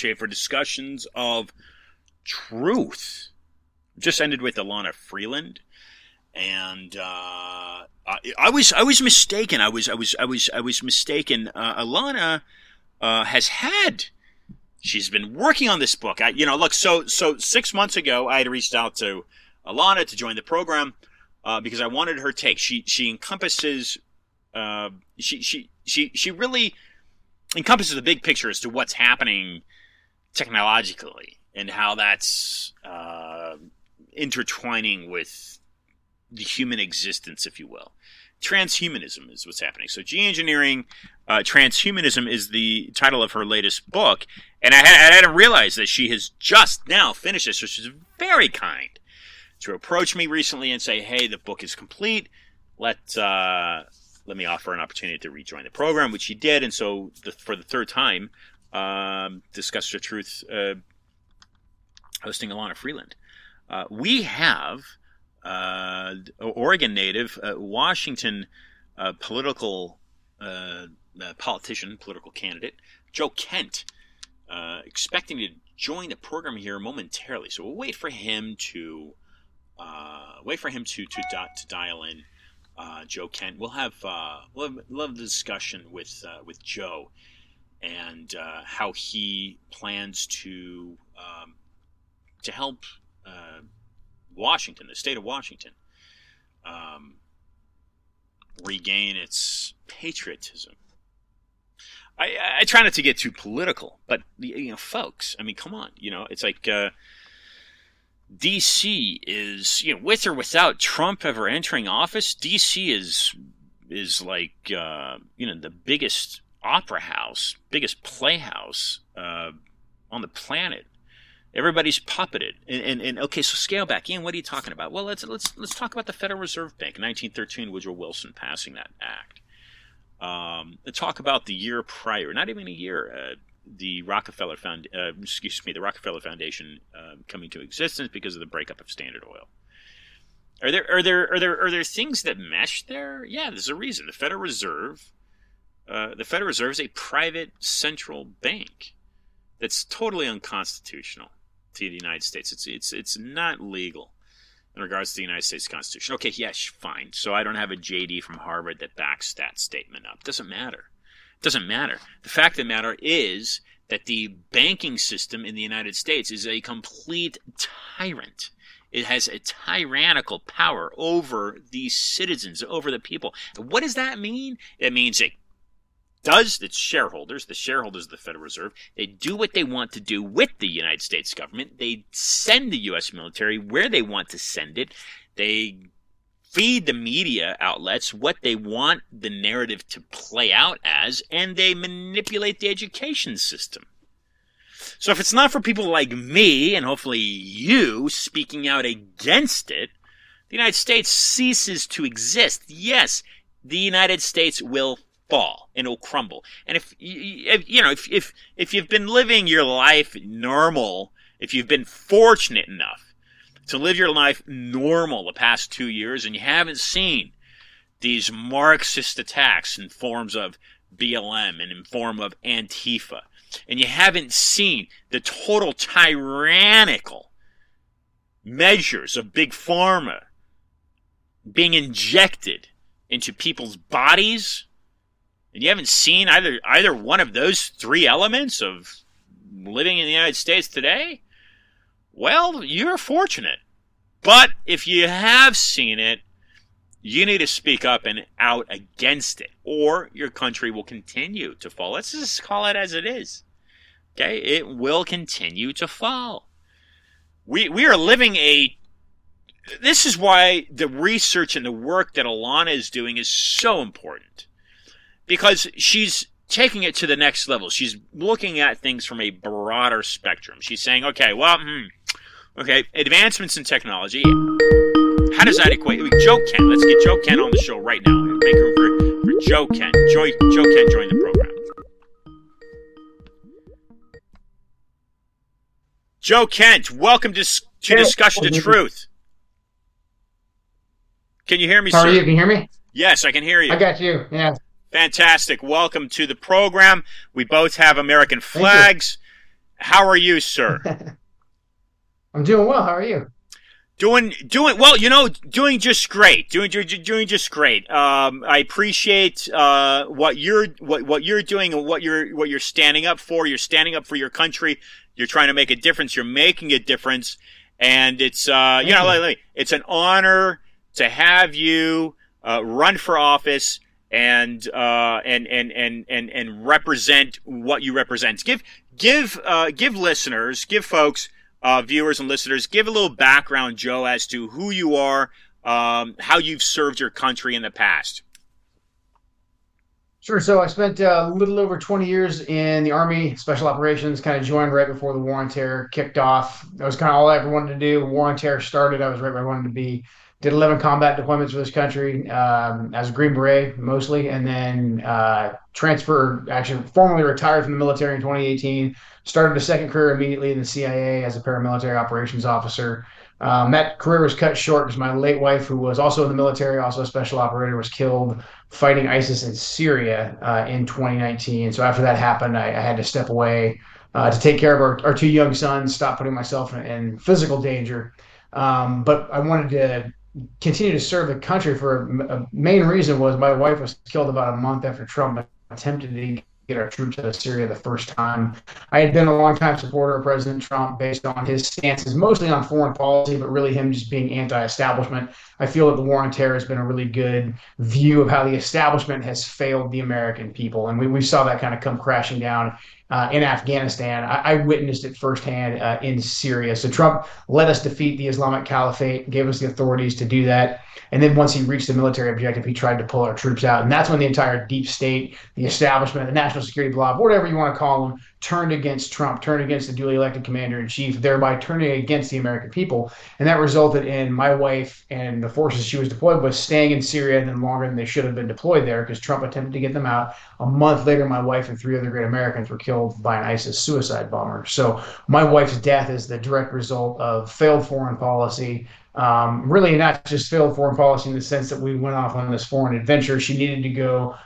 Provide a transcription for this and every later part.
For discussions of truth. Just ended with Elana Freeland, and uh, I, I was I was mistaken. I was I was I was I was mistaken. Uh, Elana uh, has had. She's been working on this book. I, you know, look. So so six months ago, I had reached out to Elana to join the program uh, because I wanted her take. She she encompasses. Uh, she she she she really encompasses the big picture as to what's happening technologically and how that's uh, intertwining with the human existence, if you will. Transhumanism is what's happening. So, geoengineering, uh, transhumanism is the title of her latest book, and I, had, I hadn't realized that she has just now finished it. So, she's very kind to approach me recently and say, "Hey, the book is complete. Let uh, let me offer an opportunity to rejoin the program," which she did. And so, the, for the third time, um, discuss the truth, uh, hosting Elana Freeland. Uh, we have uh, Oregon native, uh, Washington uh, political uh, politician, political candidate, Joe Kent, expecting to join the program here momentarily. So we'll wait for him to wait for him to to, to dial in. Joe Kent. We'll have we'll have, we'll have the discussion with with Joe and how he plans to um, to help uh, Washington, the state of Washington, um, regain its patriotism. I, I, try not to get too political, but you know, folks, I mean, come on, you know, it's like uh, D.C. is, you know, with or without Trump ever entering office, D.C. is is like uh, you know the biggest opera house, biggest playhouse uh, on the planet Everybody's puppeted. And, and, and, okay, so scale back. Ian, what are you talking about? Well, let's let's let's talk about the Federal Reserve Bank, 1913, Woodrow Wilson passing that act. Um, talk about the year prior, not even a year, uh, the Rockefeller Found, uh, excuse me, the Rockefeller Foundation uh, coming to existence because of the breakup of Standard Oil. Are there are there are there are there things that mesh there? Yeah, there's a reason. The Federal Reserve, uh, the Federal Reserve is a private central bank that's totally unconstitutional to the United States. It's it's it's not legal in regards to the United States Constitution. Okay, yes, fine. So I don't have a JD from Harvard that backs that statement up. Doesn't matter. Doesn't matter. The fact of the matter is that the banking system in the United States is a complete tyrant. It has a tyrannical power over the citizens, over the people. What does that mean? It means it does its shareholders, the shareholders of the Federal Reserve, they do what they want to do with the United States government. They send the U.S. military where they want to send it. They feed the media outlets what they want the narrative to play out as, and they manipulate the education system. So if it's not for people like me, and hopefully you, speaking out against it, the United States ceases to exist. Yes, the United States will fall and it'll crumble. And if, if you know, if, if, if you've been living your life normal, if you've been fortunate enough to live your life normal the past two years and you haven't seen these Marxist attacks in forms of BLM and in form of Antifa, and you haven't seen the total tyrannical measures of big pharma being injected into people's bodies and you haven't seen either either one of those three elements of living in the United States today, well, you're fortunate. But if you have seen it, you need to speak up and out against it, or your country will continue to fall. Let's just call it as it is. Okay, it will continue to fall. We we are living a. This is why the research and the work that Elana is doing is so important because she's taking it to the next level. She's looking at things from a broader spectrum. She's saying, okay, well, hmm, okay, advancements in technology. How does that equate? Joe Kent. Let's get Joe Kent on the show right now. Make room for, for Joe Kent. Joe, Joe Kent join the program. Joe Kent, welcome to, to Discussion to Truth. Can you hear me, How sir? you? Can hear me? Yes, I can hear you. I got you. Yeah. Fantastic. Welcome to the program. We both have American flags. How are you, sir? I'm doing well. How are you? Doing, doing well. You know, doing just great. Doing, doing just great. Um, I appreciate uh, what you're what what you're doing and what you're what you're standing up for. You're standing up for your country. You're trying to make a difference. You're making a difference, and it's uh, you know, like, it's an honor to have you uh, run for office and uh, and and and and and represent what you represent. Give give uh, give listeners, give folks uh, viewers and listeners, give a little background, Joe, as to who you are, um, how you've served your country in the past. Sure. So I spent uh, a little over 20 years in the Army Special Operations, kind of joined right before the War on Terror kicked off. That was kind of all I ever wanted to do. War on Terror started, I was right where I wanted to be. Did 11 combat deployments for this country um, as a Green Beret mostly, and then uh, transferred, actually formally retired from the military in 2018 Started a second career immediately in the CIA as a paramilitary operations officer. Um, that career was cut short because my late wife, who was also in the military, also a special operator, was killed fighting ISIS in Syria uh, in 2019. So after that happened, I, I had to step away uh, to take care of our, our, two young sons, stop putting myself in, in physical danger. Um, but I wanted to continue to serve the country for a, main reason was my wife was killed about a month after Trump attempted to get our troops out of Syria the first time. I had been a longtime supporter of President Trump based on his stances, mostly on foreign policy, but really him just being anti establishment. I feel that the war on terror has been a really good view of how the establishment has failed the American people. And we, we saw that kind of come crashing down uh, in Afghanistan. I, I, witnessed it firsthand uh, in Syria. So Trump let us defeat the Islamic Caliphate, gave us the authorities to do that. And then once he reached the military objective, he tried to pull our troops out. And that's when the entire deep state, the establishment, the national security blob, whatever you want to call them, turned against Trump, turned against the duly elected commander in chief, thereby turning against the American people. And that resulted in my wife and the forces she was deployed with staying in Syria then longer than they should have been deployed there because Trump attempted to get them out. A month later, my wife and three other great Americans were killed by an ISIS suicide bomber. So my wife's death is the direct result of failed foreign policy um, really not just failed foreign policy in the sense that we went off on this foreign adventure. She needed to go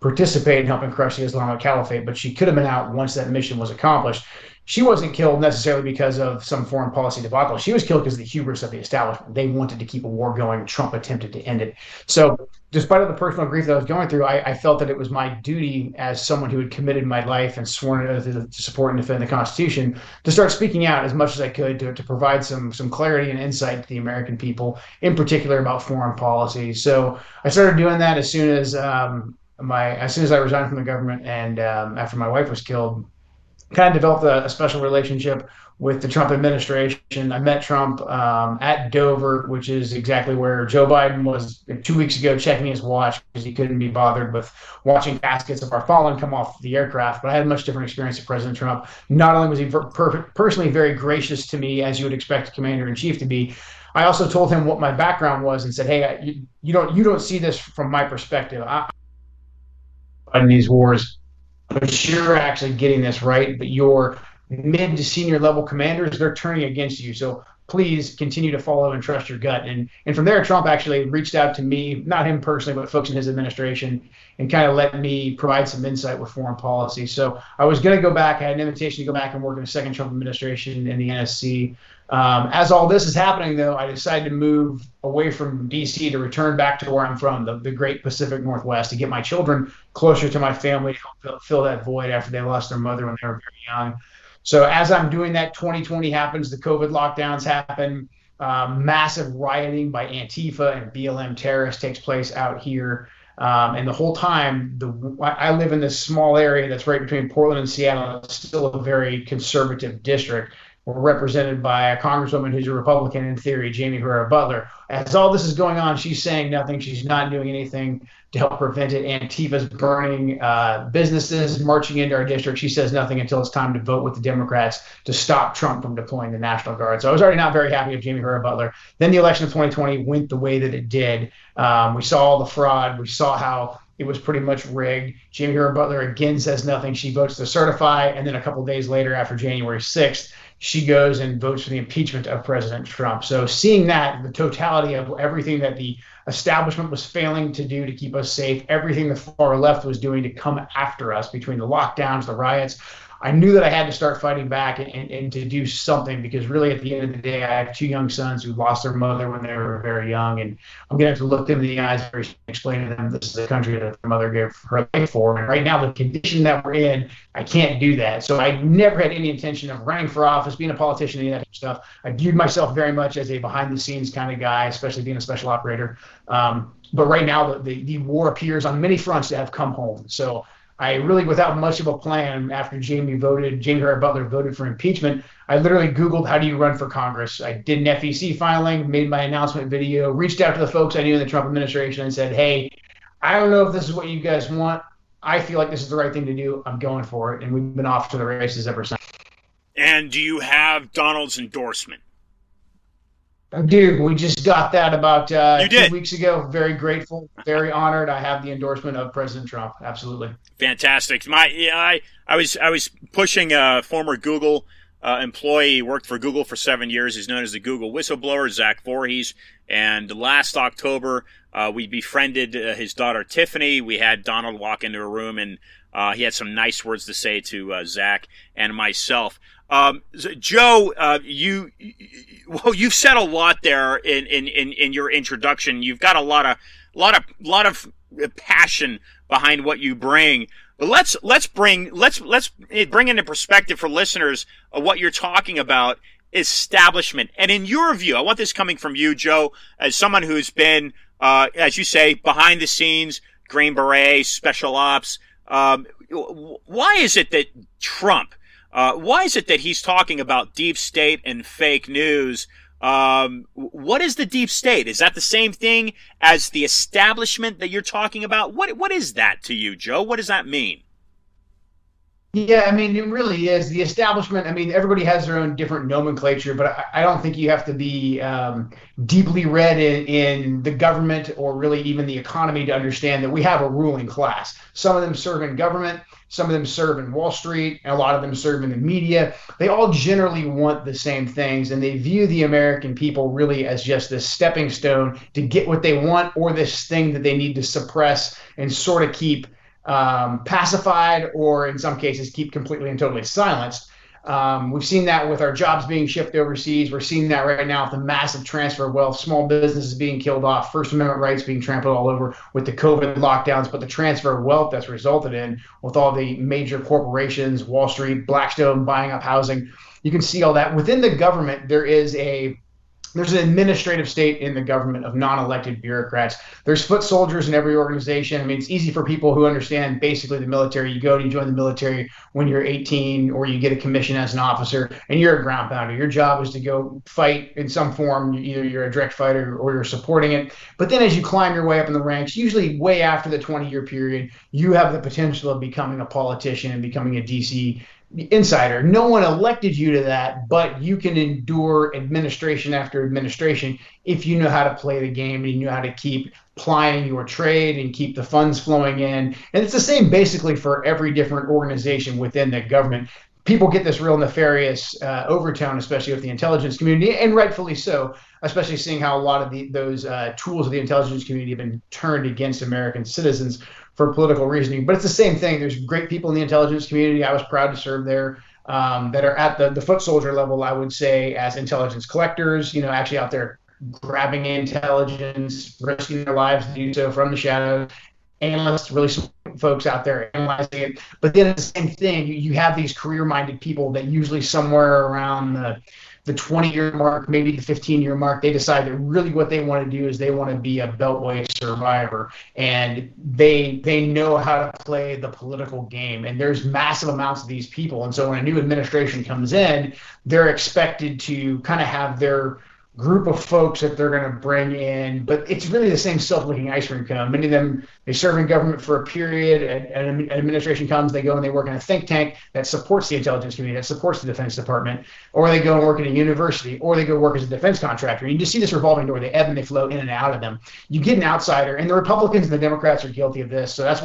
participate in helping crush the Islamic Caliphate, but she could have been out once that mission was accomplished. She wasn't killed necessarily because of some foreign policy debacle. She was killed because of the hubris of the establishment. They wanted to keep a war going. Trump attempted to end it. So despite all the personal grief that I was going through, I, I, felt that it was my duty as someone who had committed my life and sworn to, to, support and defend the Constitution to start speaking out as much as I could to, to provide some some clarity and insight to the American people, in particular about foreign policy. So I started doing that as soon as um, my as soon as I resigned from the government and um, after my wife was killed. Kind of developed a, a special relationship with the Trump administration. I met Trump um, at Dover, which is exactly where Joe Biden was two weeks ago checking his watch because he couldn't be bothered with watching caskets of our fallen come off the aircraft. But I had a much different experience with President Trump. Not only was he per- personally very gracious to me, as you would expect a commander in chief to be, I also told him what my background was and said, "Hey, you, you don't you don't see this from my perspective. I, in these wars, but you're actually getting this right. But you're mid to senior level commanders, they're turning against you. So please continue to follow and trust your gut. And and from there, Trump actually reached out to me, not him personally, but folks in his administration, and kind of let me provide some insight with foreign policy. So I was going to go back. I had an invitation to go back and work in a second Trump administration in the NSC. Um, as all this is happening, though, I decided to move away from D.C. to return back to where I'm from, the, the great Pacific Northwest, to get my children closer to my family, to fill, fill that void after they lost their mother when they were very young. So as I'm doing that, 2020 happens, the COVID lockdowns happen, um, massive rioting by Antifa and BLM terrorists takes place out here. Um, and the whole time, the I live in this small area that's right between Portland and Seattle. It's still a very conservative district. We're represented by a congresswoman who's a Republican in theory, Jaime Herrera Beutler. As all this is going on, she's saying nothing. She's not doing anything to help prevent it. Antifa's burning uh, businesses, marching into our district. She says nothing until it's time to vote with the Democrats to stop Trump from deploying the National Guard. So I was already not very happy with Jaime Herrera Beutler. Then the election of 2020 went the way that it did. Um, we saw all the fraud. We saw how it was pretty much rigged. Jaime Herrera Beutler again says nothing. She votes to certify, and then a couple days later, after January 6th, she goes and votes for the impeachment of President Trump. So seeing that, the totality of everything that the establishment was failing to do to keep us safe, everything the far left was doing to come after us between the lockdowns, the riots, I knew that I had to start fighting back and, and, to do something because really at the end of the day, I have two young sons who lost their mother when they were very young. And I'm going to have to look them in the eyes and explain to them this is the country that their mother gave her life for. And right now, the condition that we're in, I can't do that. So I never had any intention of running for office, being a politician, any of that stuff. I viewed myself very much as a behind the scenes kind of guy, especially being a special operator. Um, but right now, the, the, the war appears on many fronts to have come home. So I really, without much of a plan, after Jaime voted, Jaime Herrera Beutler voted for impeachment, I literally Googled how do you run for Congress. I did an FEC filing, made my announcement video, reached out to the folks I knew in the Trump administration and said, hey, I don't know if this is what you guys want. I feel like this is the right thing to do. I'm going for it. And we've been off to the races ever since. And do you have Donald's endorsement? Dude, we just got that about uh, two weeks ago. Very grateful, very honored. I have the endorsement of President Trump. Absolutely, fantastic. My, yeah, I, I was, I was pushing a former Google uh, employee. He worked for Google for seven years. He's known as the Google whistleblower, Zach Vorhies. And last October, uh, we befriended uh, his daughter Tiffany. We had Donald walk into a room, and uh, he had some nice words to say to uh, Zach and myself. Um, Joe, uh, you, well, you've said a lot there in, in, in, in, your introduction. You've got a lot of, lot of, lot of passion behind what you bring. But let's, let's bring, let's, let's bring into perspective for listeners what you're talking about establishment. And in your view, I want this coming from you, Joe, as someone who's been, uh, as you say, behind the scenes, Green Beret, special ops. Um, why is it that Trump, uh, why is it that he's talking about deep state and fake news? Um, what is the deep state? Is that the same thing as the establishment that you're talking about? What what is that to you, Joe? What does that mean? Yeah, I mean, it really is the establishment. I mean, everybody has their own different nomenclature, but I, I don't think you have to be um, deeply read in, in the government or really even the economy to understand that we have a ruling class. Some of them serve in government, some of them serve in Wall Street, a lot of them serve in the media. They all generally want the same things, and they view the American people really as just this stepping stone to get what they want or this thing that they need to suppress and sort of keep um, pacified or in some cases keep completely and totally silenced. Um, we've seen that with our jobs being shipped overseas. We're seeing that right now with the massive transfer of wealth, small businesses being killed off, First Amendment rights being trampled all over with the COVID lockdowns, but the transfer of wealth that's resulted in with all the major corporations, Wall Street, Blackstone buying up housing. You can see all that. Within the government, there is a there's an administrative state in the government of non-elected bureaucrats. There's foot soldiers in every organization. I mean, it's easy for people who understand basically the military. You go to you join the military when you're 18, or you get a commission as an officer, and you're a ground pounder. Your job is to go fight in some form. Either you're a direct fighter or you're supporting it. But then, as you climb your way up in the ranks, usually way after the 20-year period, you have the potential of becoming a politician and becoming a DC insider. No one elected you to that, but you can endure administration after administration if you know how to play the game and you know how to keep plying your trade and keep the funds flowing in. And it's the same basically for every different organization within the government. People get this real nefarious uh, overtone, especially with the intelligence community, and rightfully so, especially seeing how a lot of the, those uh, tools of the intelligence community have been turned against American citizens for political reasoning. But it's the same thing. There's great people in the intelligence community. I was proud to serve there um, that are at the, the foot soldier level, I would say, as intelligence collectors, you know, actually out there grabbing intelligence, risking their lives to do so from the shadows. Analysts, really smart folks out there analyzing it. But then the same thing. You, you have these career minded people that usually somewhere around the the 20 year mark, maybe the 15 year mark, they decide that really what they want to do is they want to be a beltway survivor, and they they know how to play the political game. And there's massive amounts of these people, and so when a new administration comes in, they're expected to kind of have their group of folks that they're going to bring in, but it's really the same self-looking ice cream cone. Many of them they serve in government for a period, and, and an administration comes, they go and they work in a think tank that supports the intelligence community, that supports the Defense Department, or they go and work at a university, or they go work as a defense contractor. And you just see this revolving door; they ebb and they flow in and out of them. You get an outsider, and the Republicans and the Democrats are guilty of this. So that's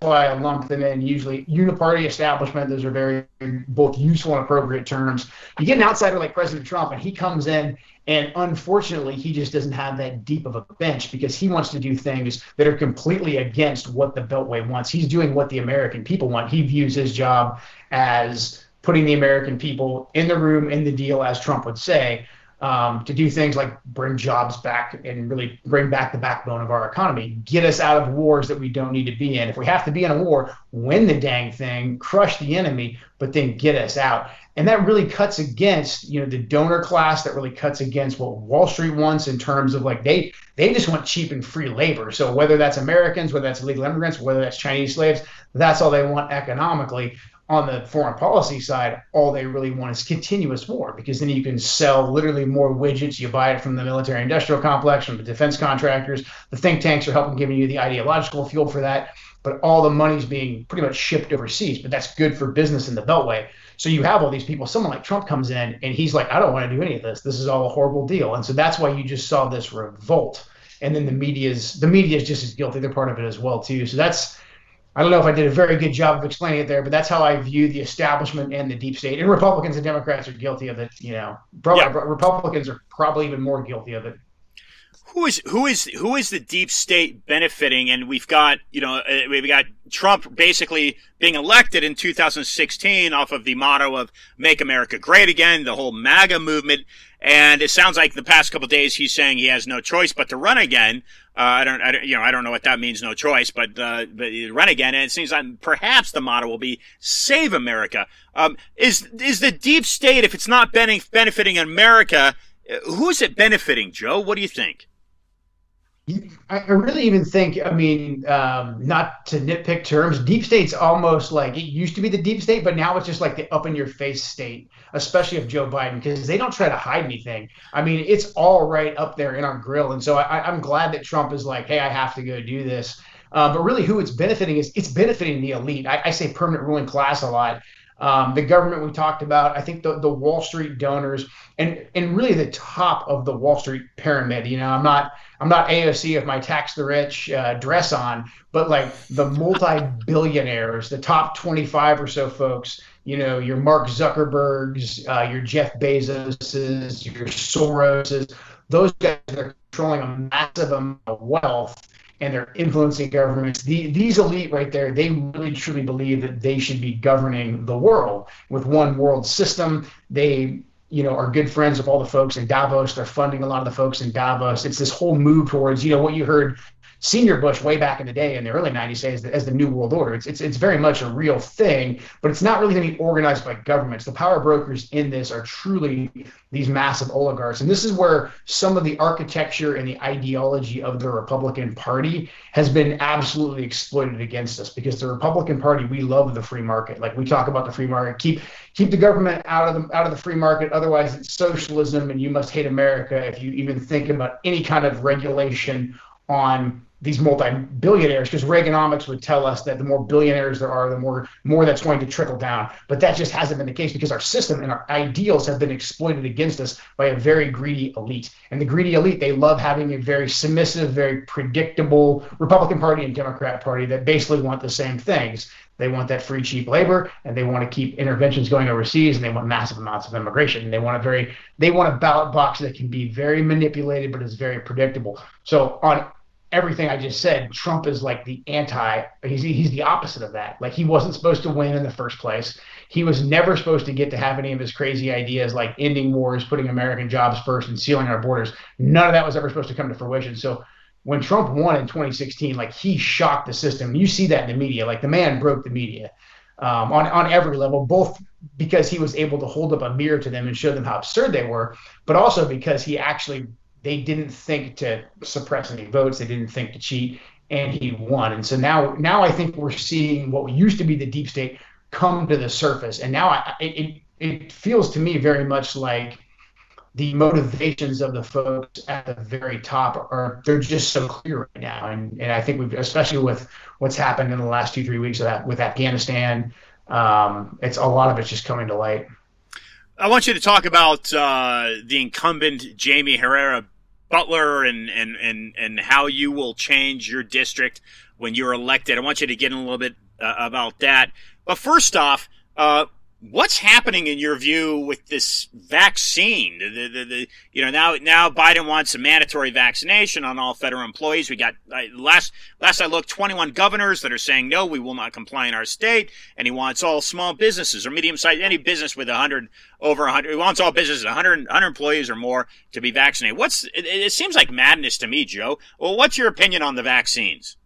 why I lump them in. Usually, uniparty establishment; those are very both useful and appropriate terms. You get an outsider like President Trump, and he comes in, and unfortunately, he just doesn't have that deep of a bench because he wants to do things that are completely against what the Beltway wants. He's doing what the American people want. He views his job as putting the American people in the room in the deal, as Trump would say um, to do things like bring jobs back and really bring back the backbone of our economy, get us out of wars that we don't need to be in. If we have to be in a war, win the dang thing, crush the enemy, but then get us out. And that really cuts against, you know, the donor class. That really cuts against what Wall Street wants in terms of like they they just want cheap and free labor. So whether that's Americans, whether that's illegal immigrants, whether that's Chinese slaves, that's all they want economically on the foreign policy side, all they really want is continuous war because then you can sell literally more widgets. You buy it from the military industrial complex, from the defense contractors. The think tanks are helping giving you the ideological fuel for that. But all the money's being pretty much shipped overseas. But that's good for business in the Beltway. So you have all these people. Someone like Trump comes in and he's like, I don't want to do any of this. This is all a horrible deal. And so that's why you just saw this revolt. And then the media's the media is just as guilty. They're part of it as well too. So that's I don't know if I did a very good job of explaining it there, but that's how I view the establishment and the deep state. And Republicans and Democrats are guilty of it. You know, yeah. Republicans are probably even more guilty of it. Who is who is who is the deep state benefiting? And we've got you know uh, we've got Trump basically being elected in 2016 off of the motto of "Make America Great Again," the whole MAGA movement. And it sounds like the past couple days he's saying he has no choice but to run again. Uh, I don't, I don't, you know, I don't know what that means, no choice, but, uh, but run again. And it seems like perhaps the motto will be save America. Um, is, is the deep state, if it's not benefiting America, uh, who's it benefiting, Joe? What do you think? I really even think, I mean, um, not to nitpick terms, deep state's almost like it used to be the deep state, but now it's just like the up in your face state, especially of Joe Biden, because they don't try to hide anything. I mean, it's all right up there in our grill. And so I, am glad that Trump is like, hey, I have to go do this. Uh, but really, who it's benefiting is it's benefiting the elite. I, I say permanent ruling class a lot. Um, the government we talked about, I think the, the Wall Street donors, and and really the top of the Wall Street pyramid. You know, I'm not I'm not AOC of my tax the rich uh, dress on, but like the multi billionaires, the top 25 or so folks. You know, your Mark Zuckerbergs, uh, your Jeff Bezoses, your Soroses. Those guys are controlling a massive amount of wealth and they're influencing governments. The, these elite right there, they really truly believe that they should be governing the world with one world system. They you know, are good friends with all the folks in Davos. They're funding a lot of the folks in Davos. It's this whole move towards, you know, what you heard Senior Bush way back in the day in the early 90s as the, as the New World Order. It's, it's, it's very much a real thing, but it's not really going to be organized by governments. The power brokers in this are truly these massive oligarchs. And this is where some of the architecture and the ideology of the Republican Party has been absolutely exploited against us because the Republican Party, we love the free market. Like we talk about the free market, keep keep the government out of the out of the free market. Otherwise, it's socialism, and you must hate America if you even think about any kind of regulation on these multi-billionaires because Reaganomics would tell us that the more billionaires there are, the more more that's going to trickle down. But that just hasn't been the case because our system and our ideals have been exploited against us by a very greedy elite. And the greedy elite, they love having a very submissive, very predictable Republican Party and Democrat Party that basically want the same things. They want that free, cheap labor, and they want to keep interventions going overseas, and they want massive amounts of immigration. And they want a very, they want a ballot box that can be very manipulated, but is very predictable. So on everything I just said, Trump is like the anti. He's he's the opposite of that. Like he wasn't supposed to win in the first place. He was never supposed to get to have any of his crazy ideas like ending wars, putting American jobs first, and sealing our borders. None of that was ever supposed to come to fruition. So when Trump won in 2016, like he shocked the system. You see that in the media. Like the man broke the media. Um, on on every level, both because he was able to hold up a mirror to them and show them how absurd they were, but also because he actually they didn't think to suppress any votes. They didn't think to cheat, and he won. And so now, now I think we're seeing what used to be the deep state come to the surface. And now I, it it feels to me very much like the motivations of the folks at the very top are they're just so clear right now and and I think we've especially with what's happened in the last two three weeks of that with Afghanistan um, it's a lot of it's just coming to light. I want you to talk about uh, the incumbent Jaime Herrera Beutler and, and, and, and how you will change your district when you're elected. I want you to get in a little bit uh, about that. But first off, uh, what's happening in your view with this vaccine? The, the, the, you know, now, now Biden wants a mandatory vaccination on all federal employees. We got, last, last I looked, 21 governors that are saying, no, we will not comply in our state. And he wants all small businesses or medium sized, any business with 100, over 100, he wants all businesses, 100, 100 employees or more to be vaccinated. What's, it, it seems like madness to me, Joe. Well, what's your opinion on the vaccines?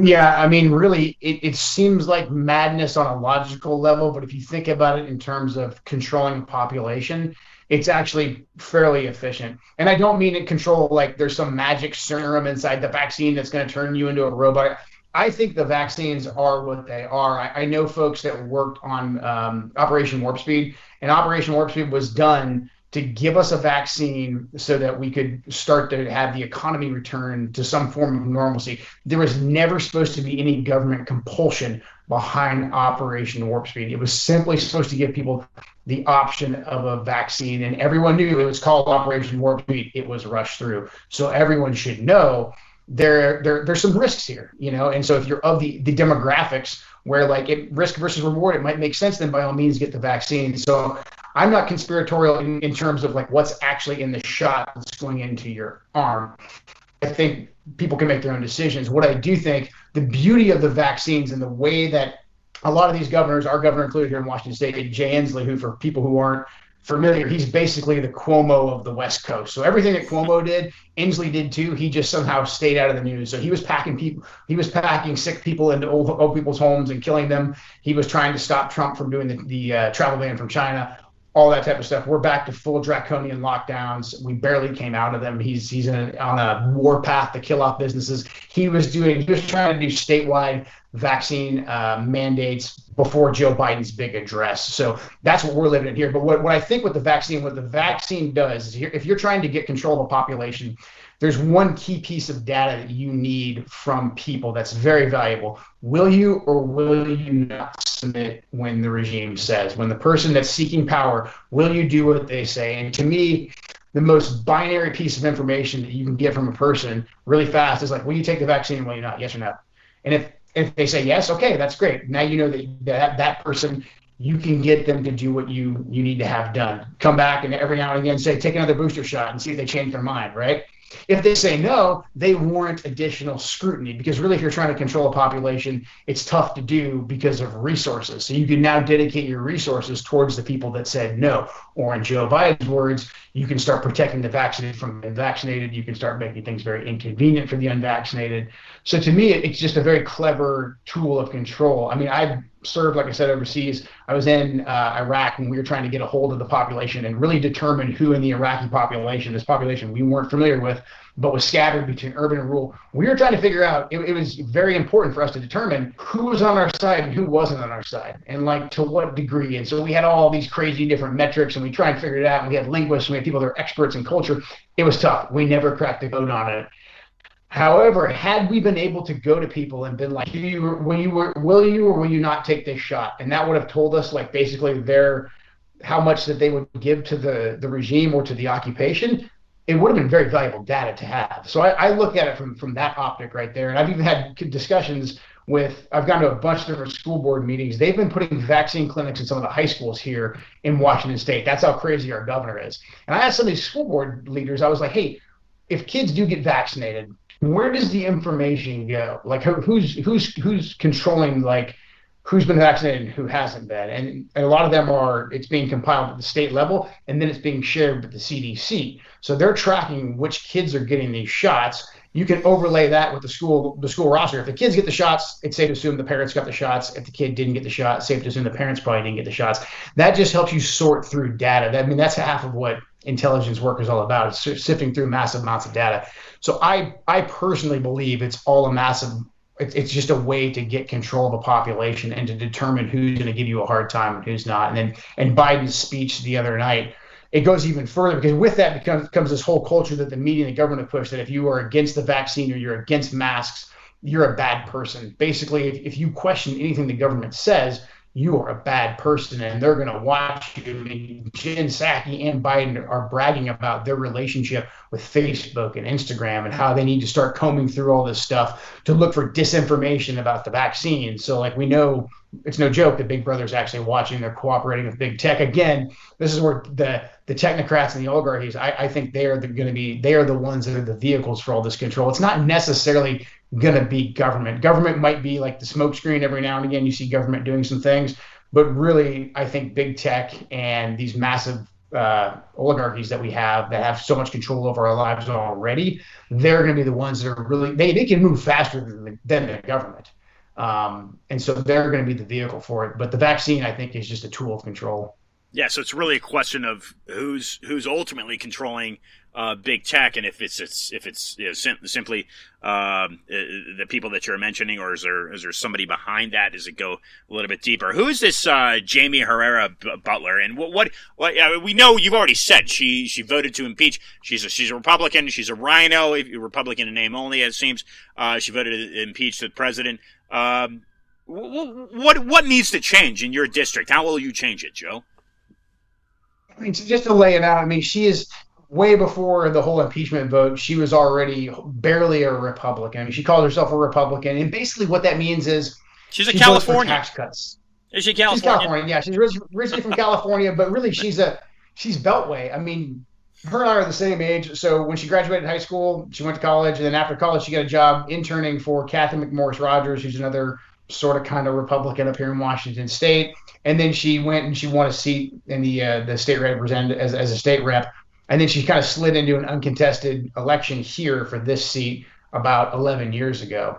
Yeah, I mean, really, it, it seems like madness on a logical level, but if you think about it in terms of controlling population, it's actually fairly efficient. And I don't mean it control like there's some magic serum inside the vaccine that's going to turn you into a robot. I think the vaccines are what they are. I, I know folks that worked on um, Operation Warp Speed, and Operation Warp Speed was done to give us a vaccine so that we could start to have the economy return to some form of normalcy. There was never supposed to be any government compulsion behind Operation Warp Speed. It was simply supposed to give people the option of a vaccine, and everyone knew it was called Operation Warp Speed. It was rushed through, so everyone should know there there there's some risks here, you know. And so if you're of the the demographics where like it, risk versus reward, it might make sense. Then by all means, get the vaccine. So I'm not conspiratorial in, in terms of like what's actually in the shot that's going into your arm. I think people can make their own decisions. What I do think the beauty of the vaccines and the way that a lot of these governors, our governor included here in Washington State, Jay Inslee, who for people who aren't familiar, he's basically the Cuomo of the West Coast. So everything that Cuomo did, Inslee did too. He just somehow stayed out of the news. So he was packing people, he was packing sick people into old, old people's homes and killing them. He was trying to stop Trump from doing the, the uh, travel ban from China all that type of stuff. We're back to full draconian lockdowns. We barely came out of them. He's he's in, on a war path to kill off businesses. He was doing he was trying to do statewide vaccine uh, mandates before Joe Biden's big address. So that's what we're living in here. But what, what I think with the vaccine, what the vaccine does is if you're trying to get control of a population, there's one key piece of data that you need from people that's very valuable. Will you or will you not submit when the regime says? When the person that's seeking power, will you do what they say? And to me, the most binary piece of information that you can get from a person really fast is like, will you take the vaccine? Will you not? Yes or no? And if if they say yes, okay, that's great. Now you know that that, that person you can get them to do what you you need to have done. Come back and every now and again say, take another booster shot and see if they change their mind, right? If they say no, they warrant additional scrutiny because really, if you're trying to control a population, it's tough to do because of resources. So you can now dedicate your resources towards the people that said no. Or in Joe Biden's words, you can start protecting the vaccinated from the unvaccinated. You can start making things very inconvenient for the unvaccinated. So to me, it's just a very clever tool of control. I mean, I served, like I said, overseas. I was in uh, Iraq when we were trying to get a hold of the population and really determine who in the Iraqi population, this population we weren't familiar with, but was scattered between urban and rural. We were trying to figure out, it, it was very important for us to determine who was on our side and who wasn't on our side and like to what degree. And so we had all these crazy different metrics and we tried to figure it out. And we had linguists and we had people that are experts in culture. It was tough. We never cracked the code on it. However, had we been able to go to people and been like, you, will you, will you or will you not take this shot? And that would have told us like basically their how much that they would give to the the regime or to the occupation. It would have been very valuable data to have. So I, I look at it from from that optic right there. And I've even had discussions with I've gone to a bunch of different school board meetings. They've been putting vaccine clinics in some of the high schools here in Washington State. That's how crazy our governor is. And I asked some of these school board leaders, I was like, hey, if kids do get vaccinated, where does the information go? Like who's who's who's controlling like who's been vaccinated and who hasn't been? And, and a lot of them are it's being compiled at the state level and then it's being shared with the CDC. So they're tracking which kids are getting these shots. You can overlay that with the school the school roster. If the kids get the shots, it's safe to assume the parents got the shots. If the kid didn't get the shot, safe to assume the parents probably didn't get the shots. That just helps you sort through data. I mean, that's half of what intelligence work is all about. It's sifting through massive amounts of data. So I I personally believe it's all a massive. It's it's just a way to get control of a population and to determine who's going to give you a hard time and who's not. And then and Biden's speech the other night, it goes even further because with that becomes, comes this whole culture that the media and the government push that if you are against the vaccine or you're against masks, you're a bad person. Basically, if, if you question anything the government says, you are a bad person and they're going to watch you. I mean, Jen Psaki and Biden are bragging about their relationship with Facebook and Instagram and how they need to start combing through all this stuff to look for disinformation about the vaccine. So, like, we know it's no joke that Big Brother is actually watching. They're cooperating with big tech. Again, this is where the the technocrats and the oligarchies. I, I think they are the, going to be they are the ones that are the vehicles for all this control. It's not necessarily going to be government. Government might be like the smokescreen every now and again. You see government doing some things, but really, I think big tech and these massive uh, oligarchies that we have that have so much control over our lives already, they're going to be the ones that are really they, they can move faster than the, than the government. Um, and so they're going to be the vehicle for it. But the vaccine, I think, is just a tool of control. Yeah, so it's really a question of who's who's ultimately controlling uh, big tech, and if it's, it's if it's you know, sim- simply um, uh, the people that you're mentioning, or is there is there somebody behind that? Does it go a little bit deeper? Who is this uh, Jaime Herrera B- Beutler, and what what, what uh, we know? You've already said she she voted to impeach. She's a she's a Republican. She's a rhino, Republican in name only, it seems. Uh, she voted to impeach the president. Um, what what needs to change in your district? How will you change it, Joe? I mean, just to lay it out, I mean, she is way before the whole impeachment vote. She was already barely a Republican. I mean, she called herself a Republican, and basically what that means is she's a she California tax cuts. Is she California? She's California. Yeah, she's originally from California, but really she's a she's Beltway. I mean, her and I are the same age. So when she graduated high school, she went to college, and then after college, she got a job interning for Cathy McMorris Rodgers, who's another sort of kind of Republican up here in Washington State. And then she went and she won a seat in the uh, the state representative as, as a state rep. And then she kind of slid into an uncontested election here for this seat about 11 years ago.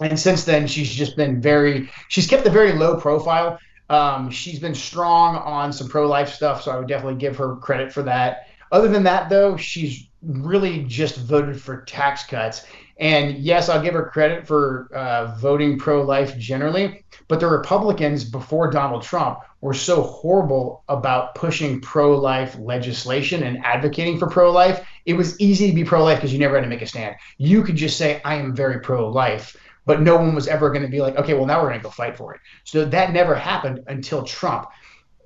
And since then, she's just been very, she's kept a very low profile. Um, she's been strong on some pro life stuff. So I would definitely give her credit for that. Other than that, though, she's really just voted for tax cuts. And yes, I'll give her credit for uh, voting pro life generally, but the Republicans before Donald Trump were so horrible about pushing pro life legislation and advocating for pro life. It was easy to be pro life because you never had to make a stand. You could just say, I am very pro life, but no one was ever going to be like, okay, well, now we're going to go fight for it. So that never happened until Trump.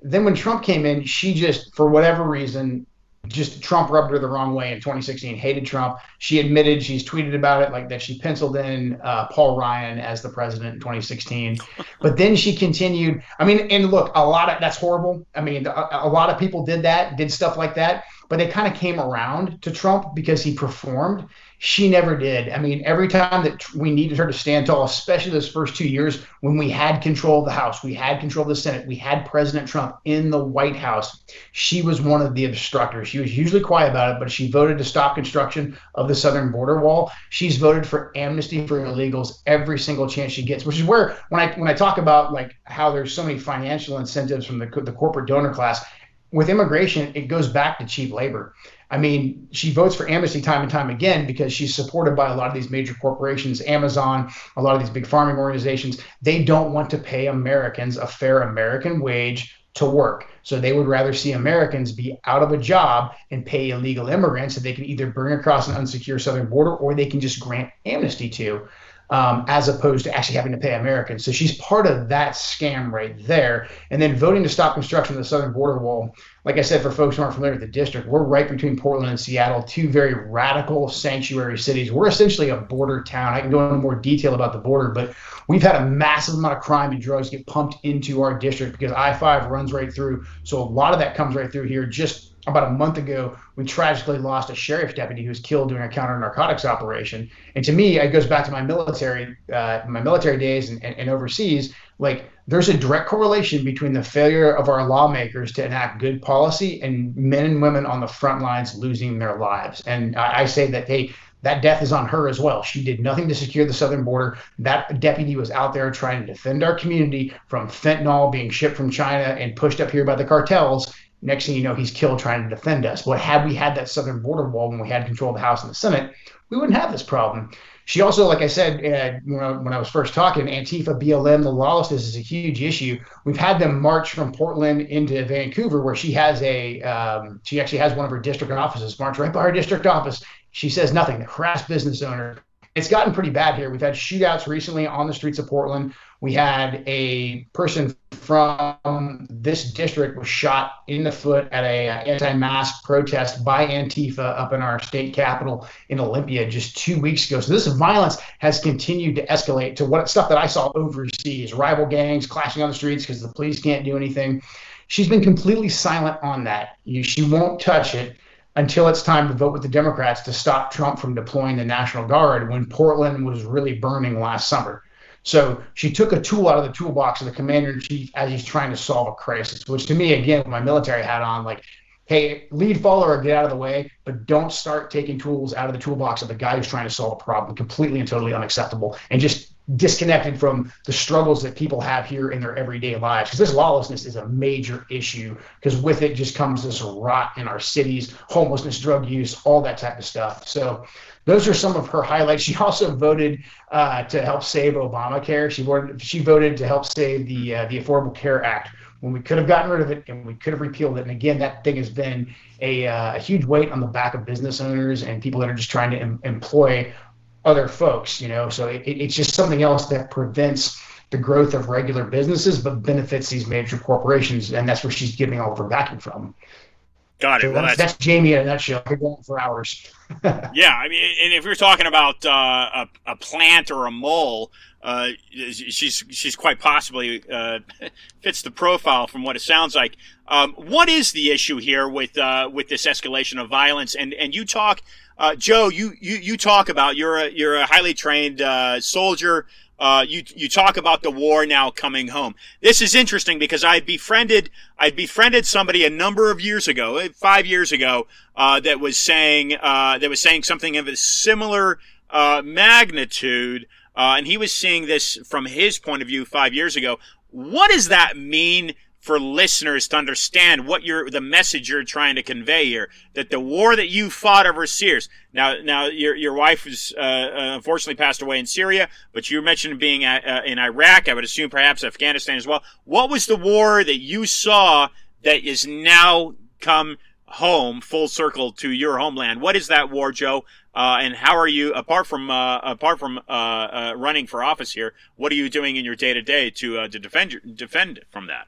Then when Trump came in, she just, for whatever reason, just Trump rubbed her the wrong way in 2016, hated Trump. She admitted, she's tweeted about it, like that she penciled in uh, Paul Ryan as the president in 2016. But then she continued. I mean, and look, a lot of that's horrible. I mean, a, a lot of people did that, did stuff like that, but they kind of came around to Trump because he performed. She never did. I mean, every time that we needed her to stand tall, especially those first two years when we had control of the House, we had control of the Senate, we had President Trump in the White House, she was one of the obstructors. She was usually quiet about it, but she voted to stop construction of the southern border wall. She's voted for amnesty for illegals every single chance she gets, which is where when I when I talk about like how there's so many financial incentives from the the corporate donor class, with immigration, it goes back to cheap labor. I mean, she votes for amnesty time and time again because she's supported by a lot of these major corporations, Amazon, a lot of these big farming organizations. They don't want to pay Americans a fair American wage to work. So they would rather see Americans be out of a job and pay illegal immigrants that they can either bring across an unsecure southern border or they can just grant amnesty to um, as opposed to actually having to pay Americans. So she's part of that scam right there. And then voting to stop construction of the southern border wall. Like I said, for folks who aren't familiar with the district, we're right between Portland and Seattle, two very radical sanctuary cities. We're essentially a border town. I can go into more detail about the border, but we've had a massive amount of crime and drugs get pumped into our district because I 5 runs right through. So a lot of that comes right through here. Just about a month ago, we tragically lost a sheriff deputy who was killed during a counter narcotics operation. And to me, it goes back to my military, uh, my military days and, and, and, overseas. Like, there's a direct correlation between the failure of our lawmakers to enact good policy and men and women on the front lines losing their lives. And I, I say that, hey, that death is on her as well. She did nothing to secure the southern border. That deputy was out there trying to defend our community from fentanyl being shipped from China and pushed up here by the cartels Next thing you know, he's killed trying to defend us. But had we had that southern border wall when we had control of the House and the Senate, we wouldn't have this problem. She also, like I said uh, when, I, was first talking, Antifa, BLM, the lawlessness is a huge issue. We've had them march from Portland into Vancouver, where she has a, um, she actually has one of her district offices march right by her district office. She says nothing. The Harass business owner. It's gotten pretty bad here. We've had shootouts recently on the streets of Portland. We had a person from this district was shot in the foot at a anti-mask protest by Antifa up in our state capital in Olympia just two weeks ago. So this violence has continued to escalate to what stuff that I saw overseas: rival gangs clashing on the streets because the police can't do anything. She's been completely silent on that. She won't touch it until it's time to vote with the Democrats to stop Trump from deploying the National Guard when Portland was really burning last summer. So she took a tool out of the toolbox of the commander in chief as he's trying to solve a crisis, which to me, again, with my military hat on, like, hey, lead, follow, or get out of the way, but don't start taking tools out of the toolbox of the guy who's trying to solve a problem. Completely and totally unacceptable. And just disconnected from the struggles that people have here in their everyday lives. Because this lawlessness is a major issue, because with it just comes this rot in our cities, homelessness, drug use, all that type of stuff. So those are some of her highlights. She also voted uh, to help save Obamacare. She voted, she voted to help save the uh, the Affordable Care Act when we could have gotten rid of it and we could have repealed it. And again, that thing has been a, uh, a huge weight on the back of business owners and people that are just trying to em- employ other folks. You know, so it, it's just something else that prevents the growth of regular businesses, but benefits these major corporations, and that's where she's getting all of her backing from. Got it. So well, that's, that's, Jaime in a nutshell. I could go on for hours. yeah, I mean, and if you're talking about uh, a, a plant or a mole, uh, she's she's quite possibly uh, fits the profile from what it sounds like. Um, what is the issue here with uh, with this escalation of violence? And and you talk, uh, Joe, you, you you talk about you're a you're a highly trained uh, soldier. Uh, you you talk about the war now coming home. This is interesting because I befriended I befriended somebody a number of years ago, eh, five years ago, uh, that was saying uh, that was saying something of a similar uh, magnitude, uh, and he was seeing this from his point of view five years ago. What does that mean for listeners to understand what you're the message you're trying to convey here that the war that you fought overseas now now your your wife was uh, uh, unfortunately passed away in Syria but you mentioned being at, uh, in Iraq I would assume perhaps Afghanistan as well. What was the war that you saw that is now come home full circle to your homeland? What is that war Joe? Uh, and how are you apart from uh, apart from uh, running for office here what are you doing in your day to day to to defend defend from that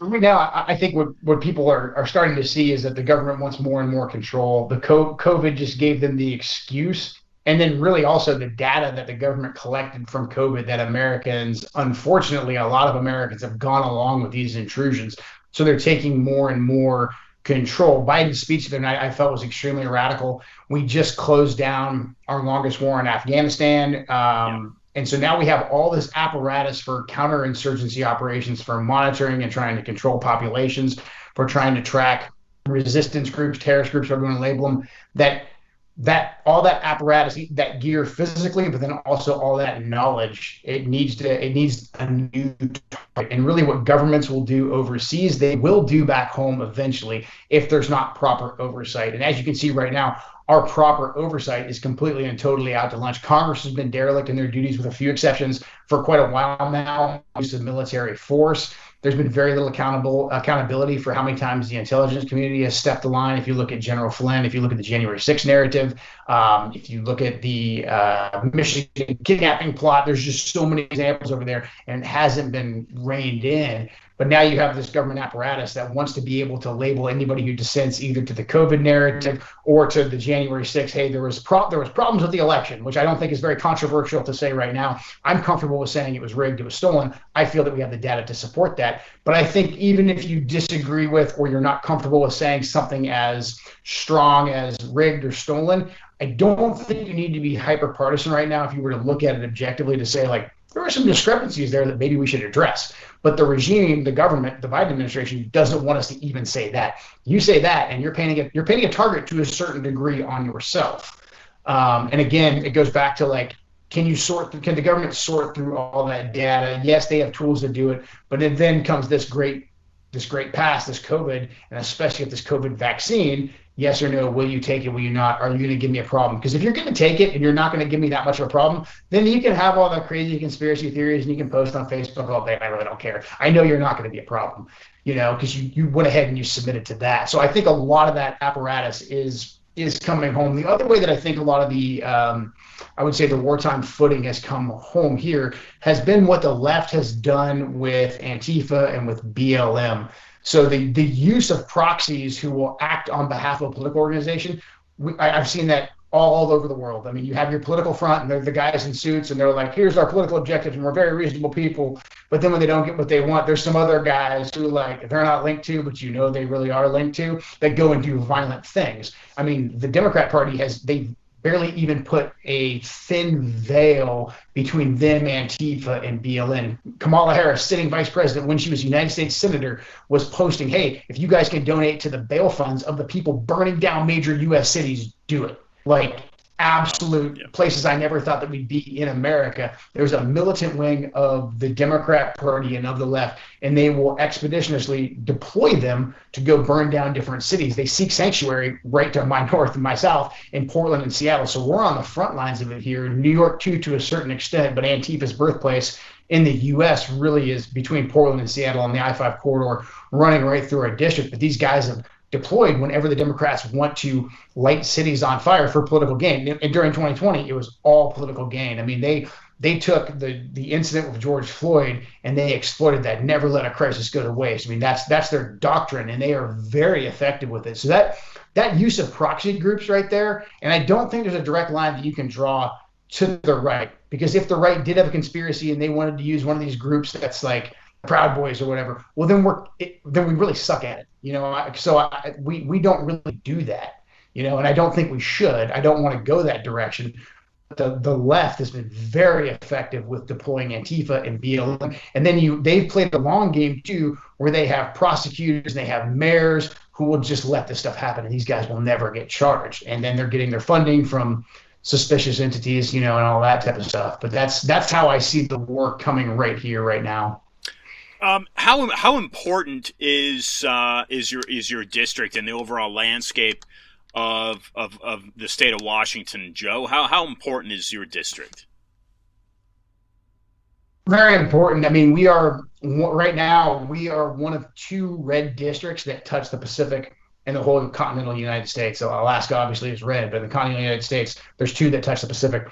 right now, I, think what, what people are, are starting to see is that the government wants more and more control. The COVID just gave them the excuse. And then, really, also the data that the government collected from COVID that Americans, unfortunately, a lot of Americans have gone along with these intrusions. So they're taking more and more control. Biden's speech the other night I felt was extremely radical. We just closed down our longest war in Afghanistan. Um, yeah. And so now we have all this apparatus for counterinsurgency operations, for monitoring and trying to control populations, for trying to track resistance groups, terrorist groups, whatever you want to label them. That that all that apparatus, that gear physically, but then also all that knowledge, it needs to it needs a new target. And really, what governments will do overseas, they will do back home eventually if there's not proper oversight. And as you can see right now, our proper oversight is completely and totally out to lunch. Congress has been derelict in their duties, with a few exceptions, for quite a while now. Use of military force. There's been very little accountable accountability for how many times the intelligence community has stepped the line. If you look at General Flynn, if you look at the January 6th narrative, um, if you look at the uh, Michigan kidnapping plot, there's just so many examples over there, and it hasn't been reined in. But now you have this government apparatus that wants to be able to label anybody who dissents either to the COVID narrative or to the January 6th. Hey, there was pro- there was problems with the election, which I don't think is very controversial to say right now. I'm comfortable with saying it was rigged, it was stolen. I feel that we have the data to support that. But I think even if you disagree with or you're not comfortable with saying something as strong as rigged or stolen, I don't think you need to be hyper partisan right now if you were to look at it objectively to say like there are some discrepancies there that maybe we should address. But the regime, the government, the Biden administration doesn't want us to even say that. You say that, and you're painting a, you're painting a target to a certain degree on yourself. Um, and again, it goes back to like, can you sort? Through, Can the government sort through all that data? Yes, they have tools to do it, but it then comes this great this great past, this COVID, and especially with this COVID vaccine, yes or no, will you take it? Will you not? Are you going to give me a problem? Because if you're going to take it and you're not going to give me that much of a problem, then you can have all the crazy conspiracy theories and you can post on Facebook all day. I really don't care. I know you're not going to be a problem, you know, because you, you went ahead and you submitted to that. So I think a lot of that apparatus is is coming home. The other way that I think a lot of the um, I would say the wartime footing has come home here has been what the left has done with Antifa and with BLM. So the the use of proxies who will act on behalf of a political organization, we, I, have seen that all over the world. I mean, you have your political front, and they're the guys in suits, and they're like, "Here's our political objectives, and we're very reasonable people." But then when they don't get what they want, there's some other guys who like they're not linked to, but you know they really are linked to, that go and do violent things. I mean, the Democrat Party has they barely even put a thin veil between them, Antifa, and BLM. Kamala Harris, sitting vice president when she was United States Senator, was posting, hey, if you guys can donate to the bail funds of the people burning down major U.S. cities, do it. Like, absolute places I never thought that we'd be in America. There's a militant wing of the Democrat Party and of the left, and they will expeditiously deploy them to go burn down different cities. They seek sanctuary right to my north and my south in Portland and Seattle. So we're on the front lines of it here. New York, too, to a certain extent, but Antifa's birthplace in the U.S. really is between Portland and Seattle on the I 5 corridor, running right through our district. But these guys have deployed whenever the Democrats want to light cities on fire for political gain. And during 2020, it was all political gain. I mean, they they took the the incident with George Floyd and they exploited that. Never let a crisis go to waste. I mean, that's that's their doctrine, and they are very effective with it. So that that use of proxy groups right there, and I don't think there's a direct line that you can draw to the right because if the right did have a conspiracy and they wanted to use one of these groups that's like Proud Boys or whatever, well then we're it, then we really suck at it, you know. So I, we we don't really do that, you know, and I don't think we should. I don't want to go that direction. The the left has been very effective with deploying Antifa and BLM, and then you they've played the long game too, where they have prosecutors, and they have mayors who will just let this stuff happen, and these guys will never get charged, and then they're getting their funding from suspicious entities, you know, and all that type of stuff. But that's that's how I see the war coming right here, right now. Um, how how important is uh, is your is your district and the overall landscape of, of of the state of Washington, Joe? How how important is your district? Very important. I mean, we are right now we are one of two red districts that touch the Pacific and the whole continental United States. So Alaska obviously is red, but in the continental United States, there's two that touch the Pacific.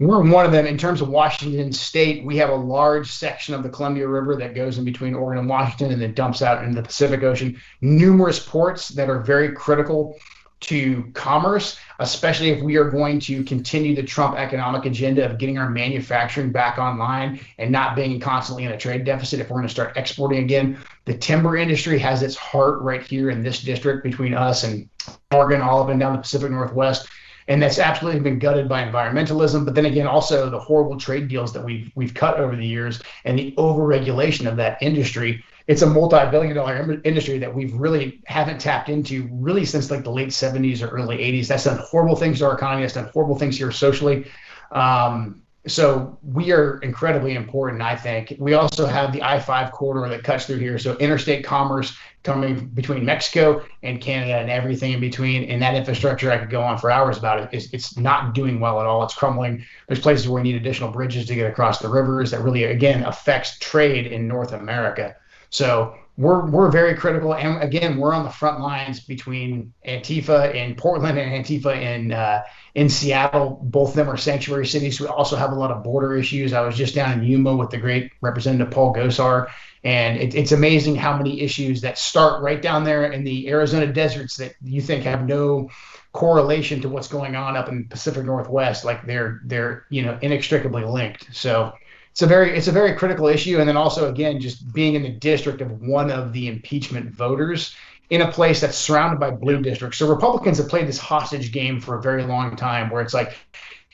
We're one of them in terms of Washington State. We have a large section of the Columbia River that goes in between Oregon and Washington and then dumps out into the Pacific Ocean. Numerous ports that are very critical to commerce, especially if we are going to continue the Trump economic agenda of getting our manufacturing back online and not being constantly in a trade deficit. If we're going to start exporting again, the timber industry has its heart right here in this district between us and Oregon, all up and down the Pacific Northwest and that's absolutely been gutted by environmentalism. But then again, also the horrible trade deals that we've we've cut over the years and the overregulation of that industry. It's a multi-billion-dollar industry that we've really haven't tapped into really since like the late 70s or early 80s. That's done horrible things to our economy. That's done horrible things here socially. Um, so we are incredibly important, I think. We also have the I 5 corridor that cuts through here. So interstate commerce coming between Mexico and Canada and everything in between. And that infrastructure, I could go on for hours about it. It's, it's not doing well at all. It's crumbling. There's places where we need additional bridges to get across the rivers that really, again, affects trade in North America. So we're we're very critical, and again, we're on the front lines between Antifa in Portland and Antifa in uh, in Seattle. Both of them are sanctuary cities. We also have a lot of border issues. I was just down in Yuma with the great Representative Paul Gosar, and it, it's amazing how many issues that start right down there in the Arizona deserts that you think have no correlation to what's going on up in the Pacific Northwest. Like they're they're you know inextricably linked. So it's a very it's a very critical issue and then also again just being in the district of one of the impeachment voters in a place that's surrounded by blue districts so republicans have played this hostage game for a very long time where it's like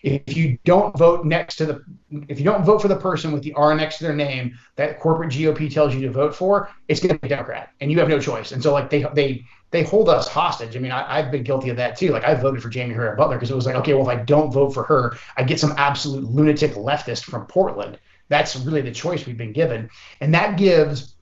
if you don't vote next to the if you don't vote for the person with the r next to their name that corporate gop tells you to vote for it's going to be democrat and you have no choice and so like they they they hold us hostage. I mean, I, have been guilty of that too. Like I voted for Jaime Herrera Beutler because it was like, okay, well, if I don't vote for her, I get some absolute lunatic leftist from Portland that's really the choice we've been given. And that gives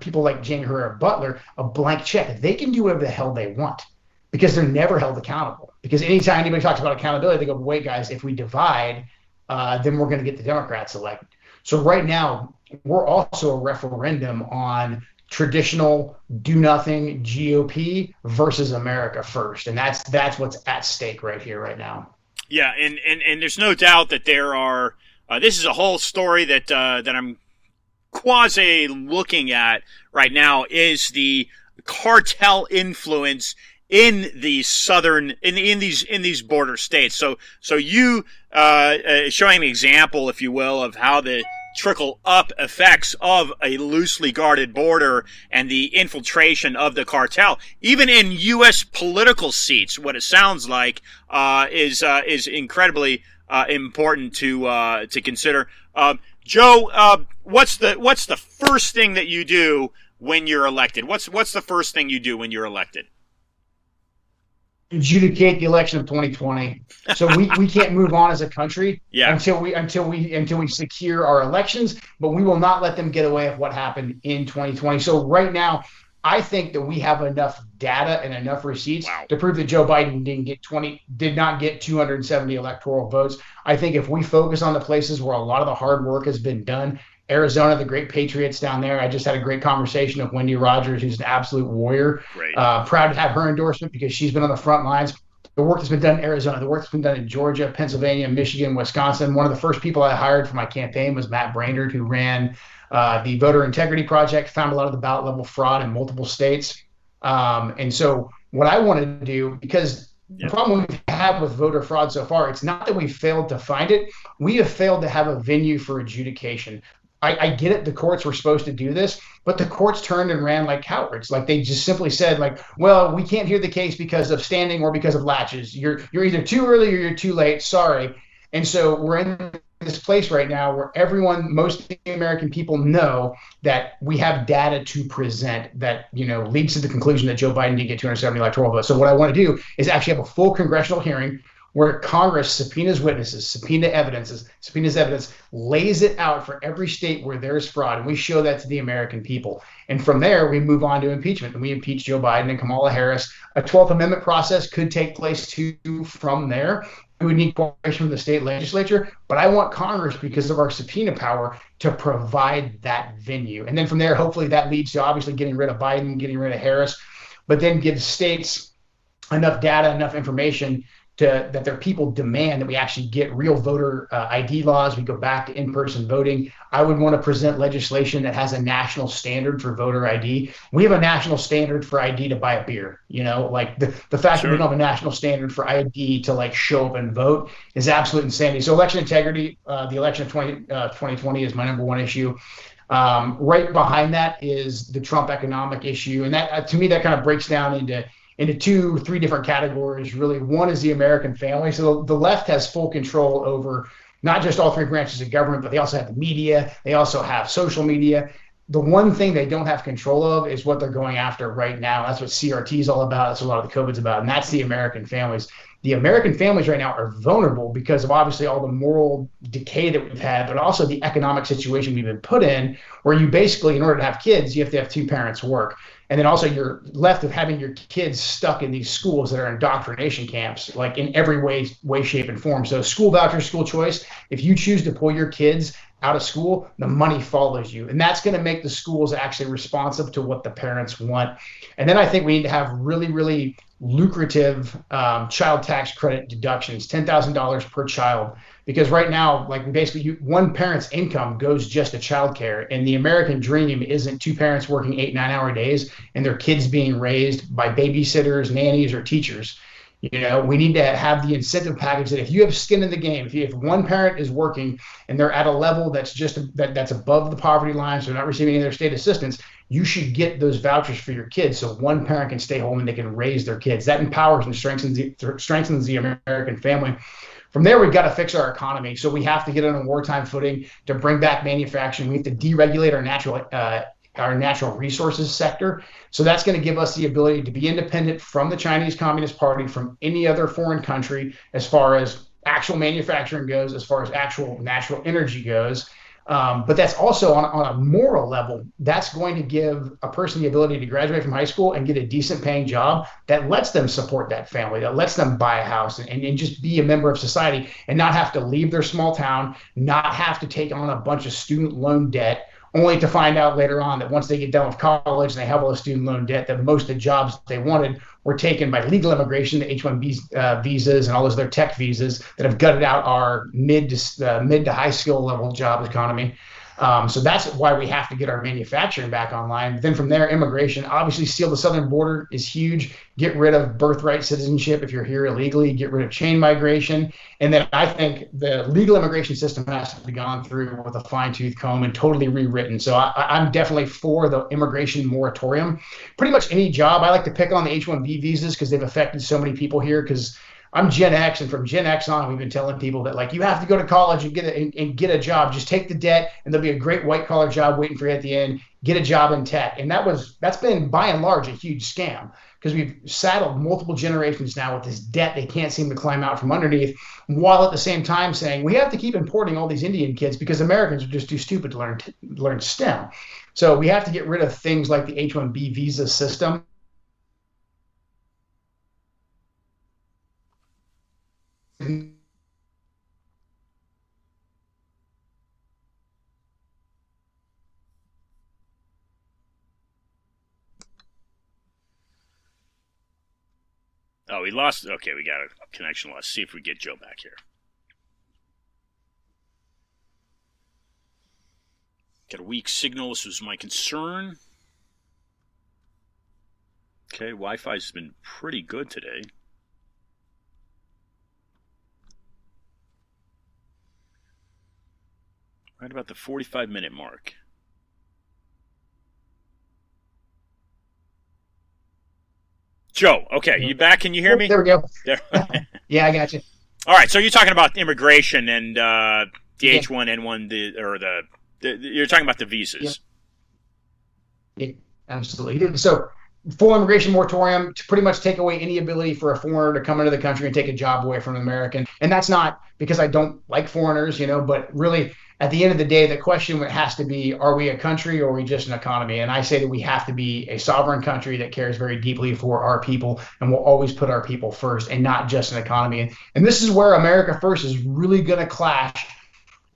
people like James Herrera Beutler a blank check. They can do whatever the hell they want because they're never held accountable. Because anytime anybody talks about accountability, they go, "Wait, guys, if we divide, uh, then we're going to get the Democrats elected." So right now, we're also a referendum on traditional do nothing GOP versus America first, and that's that's what's at stake right here, right now. Yeah, and and, and there's no doubt that there are. Uh, this is a whole story that uh, that I'm quasi looking at right now is the cartel influence in the southern in in these in these border states. So so you uh, uh, showing an example, if you will, of how the trickle up effects of a loosely guarded border and the infiltration of the cartel, even in U.S. political seats. What it sounds like uh, is uh, is incredibly uh, important to uh, to consider. Joe, uh, what's the what's the first thing that you do when you're elected? What's what's the first thing you do when you're elected? adjudicate the election of 2020. So we, we can't move on as a country yeah. until we until we until we secure our elections, but we will not let them get away with what happened in 2020. So right now, I think that we have enough data and enough receipts wow. to prove that Joe Biden didn't get 20 did not get 270 electoral votes. I think if we focus on the places where a lot of the hard work has been done, Arizona, the great Patriots down there. I just had a great conversation with Wendy Rogers, who's an absolute warrior. Uh, proud to have her endorsement because she's been on the front lines. The work that's been done in Arizona, the work that's been done in Georgia, Pennsylvania, Michigan, Wisconsin. One of the first people I hired for my campaign was Matt Braynard, who ran uh, the Voter Integrity Project, found a lot of the ballot level fraud in multiple states. Um, and so, what I wanted to do, because the problem we have had with voter fraud so far, it's not that we failed to find it. We have failed to have a venue for adjudication. I, I, get it. The courts were supposed to do this, but the courts turned and ran like cowards. Like they just simply said, like, well, we can't hear the case because of standing or because of laches. You're you're either too early or you're too late. Sorry. And so we're in this place right now where everyone, most American people know that we have data to present that you know leads to the conclusion that Joe Biden didn't get 270 electoral votes. So what I want to do is actually have a full congressional hearing where Congress subpoenas witnesses, subpoena evidences, subpoenas evidence, lays it out for every state where there's fraud, and we show that to the American people. And from there, we move on to impeachment, and we impeach Joe Biden and Kamala Harris. A 12th Amendment process could take place too from there. We would need cooperation from the state legislature, but I want Congress, because of our subpoena power, to provide that venue. And then from there, hopefully, that leads to obviously getting rid of Biden, getting rid of Harris, but then give states enough data, enough information to that their people demand that we actually get real voter uh, ID laws. We go back to in-person voting. I would want to present legislation that has a national standard for voter ID. We have a national standard for ID to buy a beer. You know, like the, the fact sure. that we don't have a national standard for ID to like show up and vote is absolute insanity. So election integrity, uh, the election of 20, uh, 2020 is my number one issue. Um, right behind that is the Trump economic issue, and that uh, to me that kind of breaks down into into two, three different categories. Really, one is the American family. So the left has full control over not just all three branches of government, but they also have the media. They also have social media. The one thing they don't have control of is what they're going after right now. That's what CRT is all about. That's what a lot of the COVID's about, and that's the American families. The American families right now are vulnerable because of obviously all the moral decay that we've had, but also the economic situation we've been put in, where you basically, in order to have kids, you have to have two parents work and then also you're left with having your kids stuck in these schools that are indoctrination camps like in every way way shape and form. So school voucher school choice. If you choose to pull your kids out of school the money follows you. And that's going to make the schools actually responsive to what the parents want. And then i think we need to have really really lucrative um, child tax credit deductions $10000 per child. Because right now like basically you, one parent's income goes just to childcare and the american dream isn't two parents working eight nine hour days and their kids being raised by babysitters nannies or teachers you know we need to have the incentive package that if you have skin in the game if, you, if one parent is working and they're at a level that's just that, that's above the poverty line so they're not receiving any other state assistance you should get those vouchers for your kids so one parent can stay home and they can raise their kids that empowers and strengthens the, strengthens the american family from there, we've got to fix our economy. So we have to get on a wartime footing to bring back manufacturing. We have to deregulate our natural uh, our natural resources sector. So that's going to give us the ability to be independent from the Chinese Communist Party, from any other foreign country, as far as actual manufacturing goes, as far as actual natural energy goes. Um, but that's also on, on a moral level, that's going to give a person the ability to graduate from high school and get a decent paying job that lets them support that family, that lets them buy a house and, and just be a member of society and not have to leave their small town, not have to take on a bunch of student loan debt only to find out later on that once they get done with college and they have all the student loan debt, that most of the jobs they wanted were taken by legal immigration, the H-1B uh, visas, and all those other tech visas that have gutted out our mid to uh, mid to high skill level job economy. Um, so that's why we have to get our manufacturing back online. Then from there, immigration. Obviously, seal the southern border is huge. Get rid of birthright citizenship if you're here illegally. Get rid of chain migration. And then I think the legal immigration system has to be gone through with a fine tooth comb and totally rewritten. So I, am definitely for the immigration moratorium. Pretty much any job. I like to pick on the H-1B visas because they've affected so many people here. Because I'm Gen X, and from Gen X on, we've been telling people that like you have to go to college and get a and, and get a job. Just take the debt, and there'll be a great white collar job waiting for you at the end. Get a job in tech, and that was that's been by and large a huge scam because we've saddled multiple generations now with this debt they can't seem to climb out from underneath, while at the same time saying we have to keep importing all these Indian kids because Americans are just too stupid to learn learn STEM. So we have to get rid of things like the H-1B visa system Oh, we lost. Okay, we got a connection loss. See if we get Joe back here. Got a weak signal. This was my concern. Okay, Wi Fi's been pretty good today. Right about the 45 minute mark. Joe, okay, you back? Can you hear me? There we go. yeah, I got you. All right, so you're talking about immigration and uh, the H one N one, the or the, the, you're talking about the visas. Yeah, absolutely. So full immigration moratorium to pretty much take away any ability for a foreigner to come into the country and take a job away from an American. And that's not because I don't like foreigners, you know, but really at the end of the day, the question has to be are we a country or are we just an economy? And I say that we have to be a sovereign country that cares very deeply for our people and will always put our people first and not just an economy. And, and this is where America First is really going to clash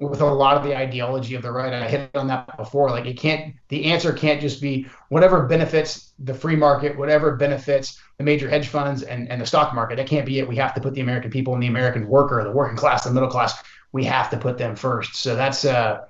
with a lot of the ideology of the right. I hit on that before. Like it can't, the answer can't just be whatever benefits the free market, whatever benefits the major hedge funds and, and the stock market. That can't be it. We have to put the American people and the American worker, the working class, the middle class we have to put them first. So that's uh,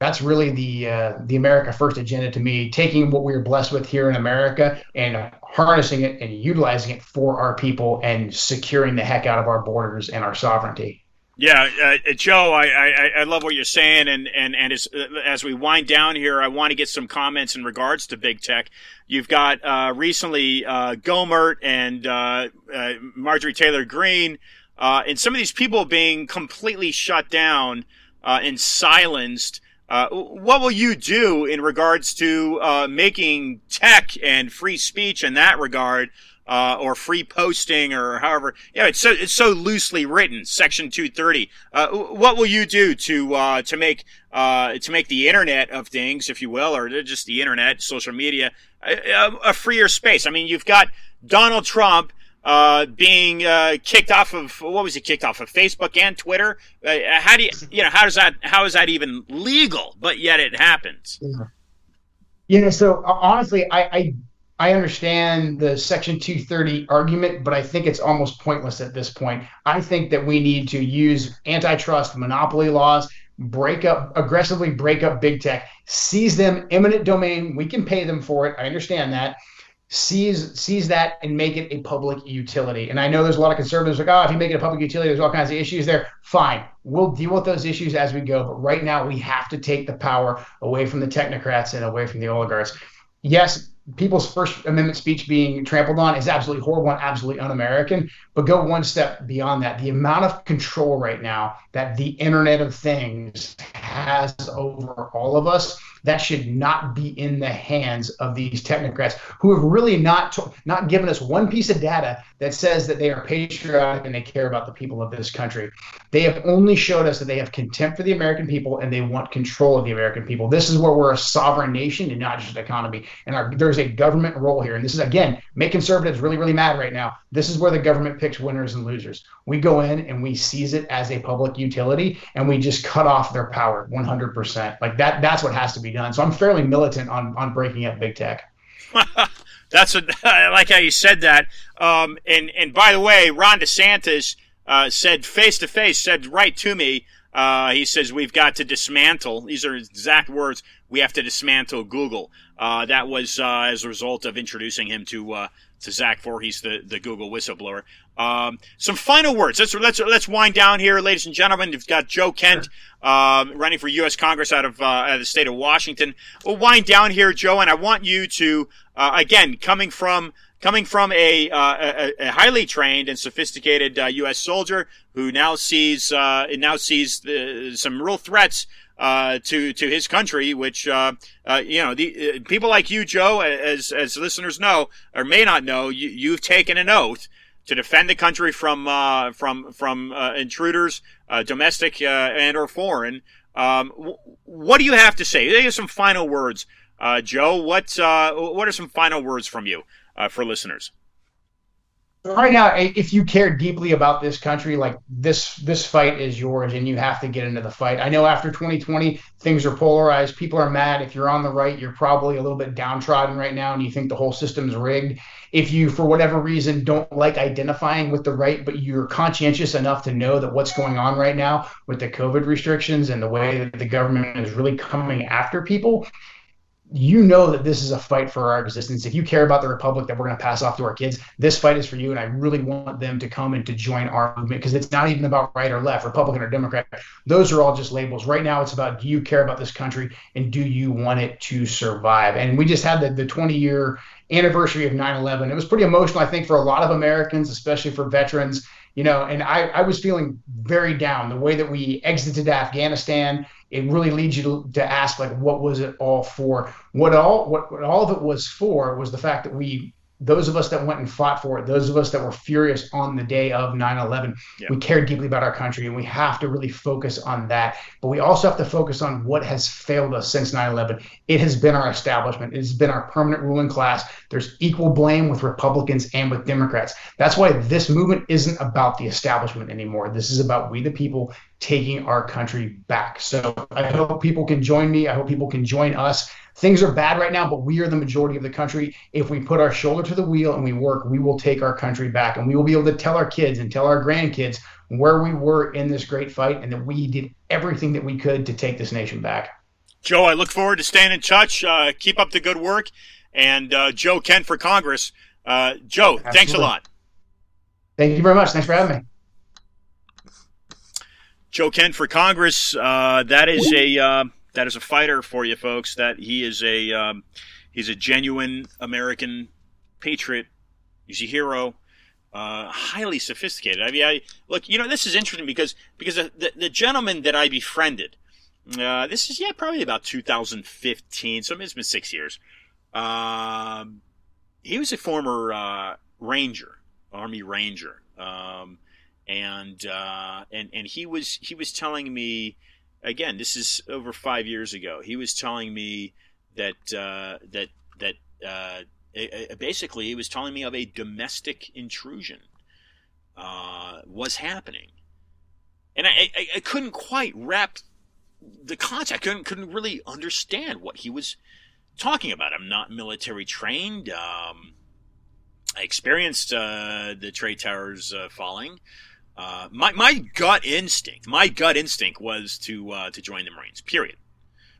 that's really the uh, the America First agenda to me. Taking what we are blessed with here in America and harnessing it and utilizing it for our people and securing the heck out of our borders and our sovereignty. Yeah, uh, Joe, I, I, I love what you're saying, and and and as as we wind down here, I want to get some comments in regards to big tech. You've got uh, recently uh, Gohmert and uh, uh, Marjorie Taylor Greene uh, and some of these people being completely shut down uh, and silenced. Uh, what will you do in regards to uh, making tech and free speech in that regard, uh, or free posting, or however? Yeah, it's so it's so loosely written. Section two thirty. Uh, what will you do to to make to make the internet of things, if you will, or just the internet, social media, a, a freer space? I mean, you've got Donald Trump uh, being uh, kicked off of what was he kicked off of Facebook and Twitter? Uh, how do you you know how does that how is that even legal? But yet it happens. Yeah. You know, so uh, honestly, I, I I understand the Section 230 argument, but I think it's almost pointless at this point. I think that we need to use antitrust monopoly laws, break up aggressively break up big tech, seize them eminent domain. We can pay them for it. I understand that sees sees that and make it a public utility. And I know there's a lot of conservatives like, oh, if you make it a public utility, there's all kinds of issues there. Fine, we'll deal with those issues as we go. But right now, we have to take the power away from the technocrats and away from the oligarchs. Yes, people's First Amendment speech being trampled on is absolutely horrible and absolutely un-American. But go one step beyond that. The amount of control right now that the Internet of Things has over all of us That should not be in the hands of these technocrats who have really not not given us one piece of data that says that they are patriotic and they care about the people of this country. They have only showed us that they have contempt for the American people and they want control of the American people. This is where we're a sovereign nation and not just an economy. And our, there's a government role here. And this is again make conservatives really really mad right now. This is where the government picks winners and losers. We go in and we seize it as a public utility and we just cut off their power 100%. Like that that's what has to be done. So I'm fairly militant on on breaking up big tech. that's what I like how you said that. Um, and and by the way, Ron DeSantis uh, said face to face, said right to me. Uh, he says we've got to dismantle. These are exact words. We have to dismantle Google. Uh, that was uh, as a result of introducing him to uh, to Zach Vorhies, the the Google whistleblower. Um, some final words. Let's let's let's wind down here, ladies and gentlemen. You've got Joe Kent uh, running for U.S. Congress out of, uh, out of the state of Washington. We'll wind down here, Joe, and I want you to uh, again coming from coming from a, uh, a, a, highly trained and sophisticated uh, U.S. soldier who now sees uh, now sees the, some real threats uh, to to his country, which uh, uh, you know the people like you, Joe, as as listeners know or may not know, you, you've taken an oath to defend the country from uh, from from uh, intruders, uh, domestic uh, and or foreign. Um, what do you have to say? Here's some final words, uh, Joe. What uh, what are some final words from you for listeners? right now if you care deeply about this country like this this fight is yours and you have to get into the fight i know after 2020 things are polarized people are mad if you're on the right you're probably a little bit downtrodden right now and you think the whole system's rigged if you for whatever reason don't like identifying with the right but you're conscientious enough to know that what's going on right now with the covid restrictions and the way that the government is really coming after people you know that this is a fight for our existence. If you care about the republic that we're going to pass off to our kids, this fight is for you. And I really want them to come and to join our movement because it's not even about right or left, Republican or Democrat. Those are all just labels. Right now, it's about do you care about this country and do you want it to survive? And we just had the, the 20 year anniversary of 9 11. It was pretty emotional, I think, for a lot of Americans, especially for veterans you know, and I, I was feeling very down. The way that we exited Afghanistan, it really leads you to, to ask like, what was it all for? What all what, what all of it was for was the fact that we those of us that went and fought for it, those of us that were furious on the day of 9 11, yeah. we cared deeply about our country and we have to really focus on that. But we also have to focus on what has failed us since 9 11. It has been our establishment, it has been our permanent ruling class. There's equal blame with Republicans and with Democrats. That's why this movement isn't about the establishment anymore. This is about we the people taking our country back. So I hope people can join me. I hope people can join us things are bad right now, but we are the majority of the country. If we put our shoulder to the wheel and we work, we will take our country back and we will be able to tell our kids and tell our grandkids where we were in this great fight and that we did everything that we could to take this nation back. Joe, I look forward to staying in touch. Uh, keep up the good work. And uh, Joe Kent for Congress. Uh, Joe, Absolutely. thanks a lot. Thank you very much. Thanks for having me. Joe Kent for Congress. Uh, that is a uh, that is a fighter for you folks. That he is a um, he's a genuine American patriot. He's a hero. Uh, highly sophisticated. I mean, I look. You know, this is interesting because because the, the, the gentleman that I befriended. Uh, this is yeah, probably about 2015. So it's been six years. Um, he was a former uh, ranger, army ranger, um, and uh, and and he was he was telling me again, this is over five years ago. He was telling me that uh, that that uh, basically he was telling me of a domestic intrusion uh, was happening, and I, I, I, couldn't quite wrap the concept. I couldn't couldn't really understand what he was talking about. I'm not military trained. Um, I experienced uh, the trade towers uh, falling. Uh, my my gut instinct, my gut instinct was to uh, to join the Marines. Period.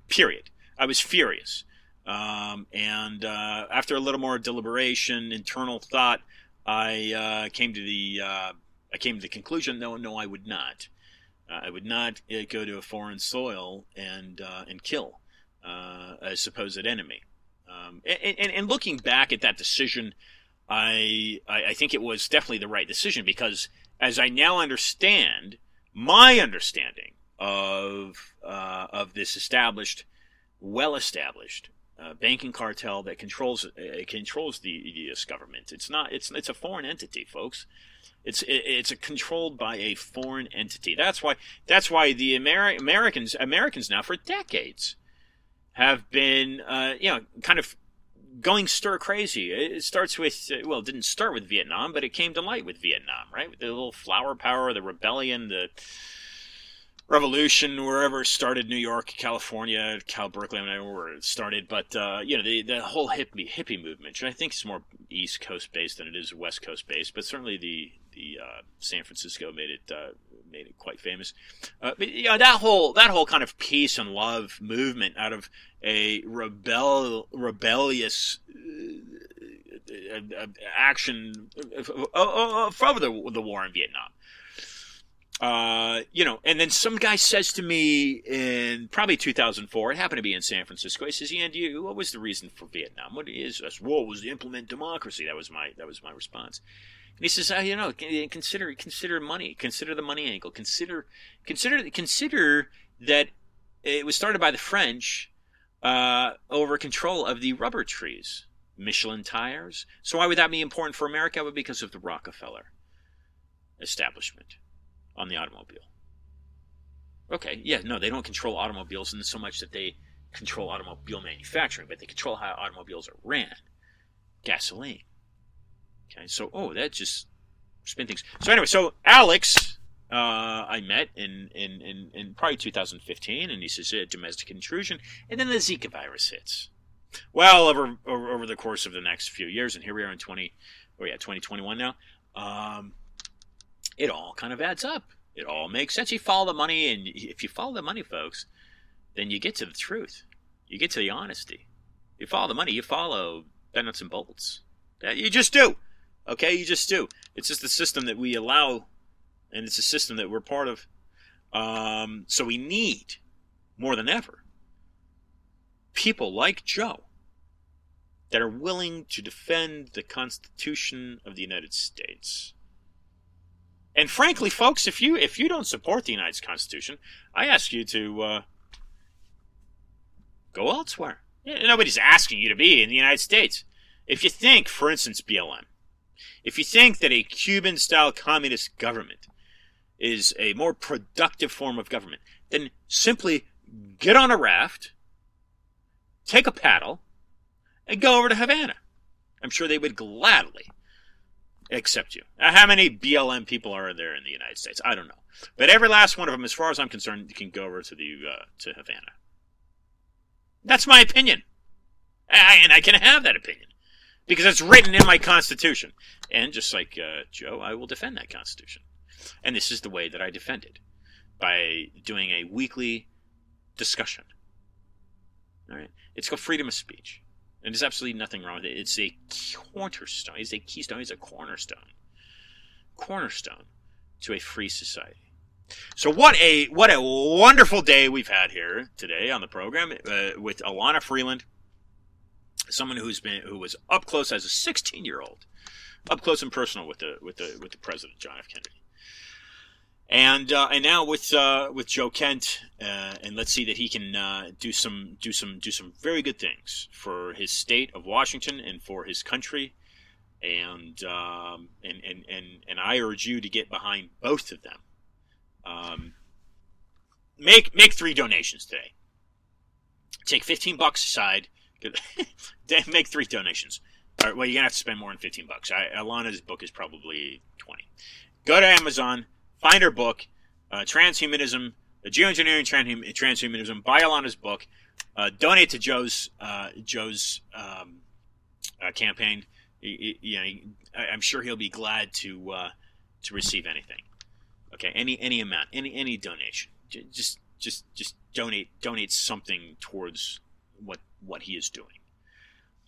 Period. I was furious, um, and uh, after a little more deliberation, internal thought, I uh, came to the uh, I came to the conclusion: no, no, I would not. I would not go to a foreign soil and and kill a supposed enemy. Um, and, and, and, looking back at that decision, I, I I think it was definitely the right decision because as I now understand, my understanding of uh, of this established well established uh, banking cartel that controls uh, controls the U.S. government. It's not. It's it's a foreign entity, folks. It's it's controlled by a foreign entity. That's why that's why the Ameri- Americans Americans now for decades have been uh, you know kind of going stir crazy. It starts with well, it didn't start with Vietnam, but it came to light with Vietnam, right? The little flower power, the rebellion, the revolution wherever started new york california cal berkeley i don't know where it started but uh, you know the, the whole hippie hippie movement which i think is more east coast based than it is west coast based but certainly the the uh, san francisco made it uh, made it quite famous uh, but you know that whole that whole kind of peace and love movement out of a rebel rebellious uh, uh, action over the, the war in vietnam uh, you know, and then some guy says to me in probably 2004, it happened to be in San Francisco. He says, "Andy, what was the reason for Vietnam? What is this? War was to implement democracy." That was my that was my response. And he says, oh, "You know, consider consider money, consider the money angle, consider consider consider that it was started by the French uh, over control of the rubber trees, Michelin tires. So why would that be important for America? Well, because of the Rockefeller establishment." on the automobile. Okay, yeah, no, they don't control automobiles in so much that they control automobile manufacturing, but they control how automobiles are ran. Gasoline. Okay, so oh, that just spin things. So anyway, so Alex, uh, I met in, in, in, in probably 2015, and he says uh, domestic intrusion, and then the Zika virus hits. Well, over, over, over the course of the next few years, and here we are in 20, oh yeah, 2021 now. Um, it all kind of adds up. It all makes sense. You follow the money, and if you follow the money, folks, then you get to the truth. You get to the honesty. You follow the money. You follow the nuts and bolts. You just do. Okay, you just do. It's just the system that we allow, and it's a system that we're part of. Um, so we need more than ever people like Joe that are willing to defend the Constitution of the United States. And frankly, folks, if you if you don't support the United States Constitution, I ask you to uh, go elsewhere. Nobody's asking you to be in the United States. If you think, for instance, BLM, if you think that a Cuban style communist government is a more productive form of government, then simply get on a raft, take a paddle, and go over to Havana. I'm sure they would gladly accept you. how many BLM people are there in the United States? I don't know, but every last one of them, as far as I'm concerned, can go over to the uh, to Havana. That's my opinion, I, and I can have that opinion because it's written in my Constitution. And just like uh, Joe, I will defend that Constitution, and this is the way that I defend it by doing a weekly discussion. All right, it's called freedom of speech. And there's absolutely nothing wrong with it. It's a cornerstone. It's a keystone. It's a cornerstone. Cornerstone to a free society. So what a what a wonderful day we've had here today on the program uh, with Elana Freeland, someone who's been who was up close as a 16 year old, up close and personal with the with the with the president John F. Kennedy and uh, and now with uh, with Joe Kent, uh, and let's see that he can uh, do some do some do some very good things for his state of Washington and for his country, and um, and, and and and I urge you to get behind both of them. Um, make make three donations today. Take fifteen bucks aside. make three donations. All right, well, you're gonna have to spend more than fifteen bucks. I, Elana's book is probably twenty. Go to Amazon find her book, uh, Transhumanism, the Geoengineering Transhumanism, buy Elana's book, uh, donate to Joe's uh, Joe's um, uh, campaign. He, you know, I'm sure he'll be glad to uh, to receive anything. Okay, any any amount, any any donation, just just just donate donate something towards what what he is doing.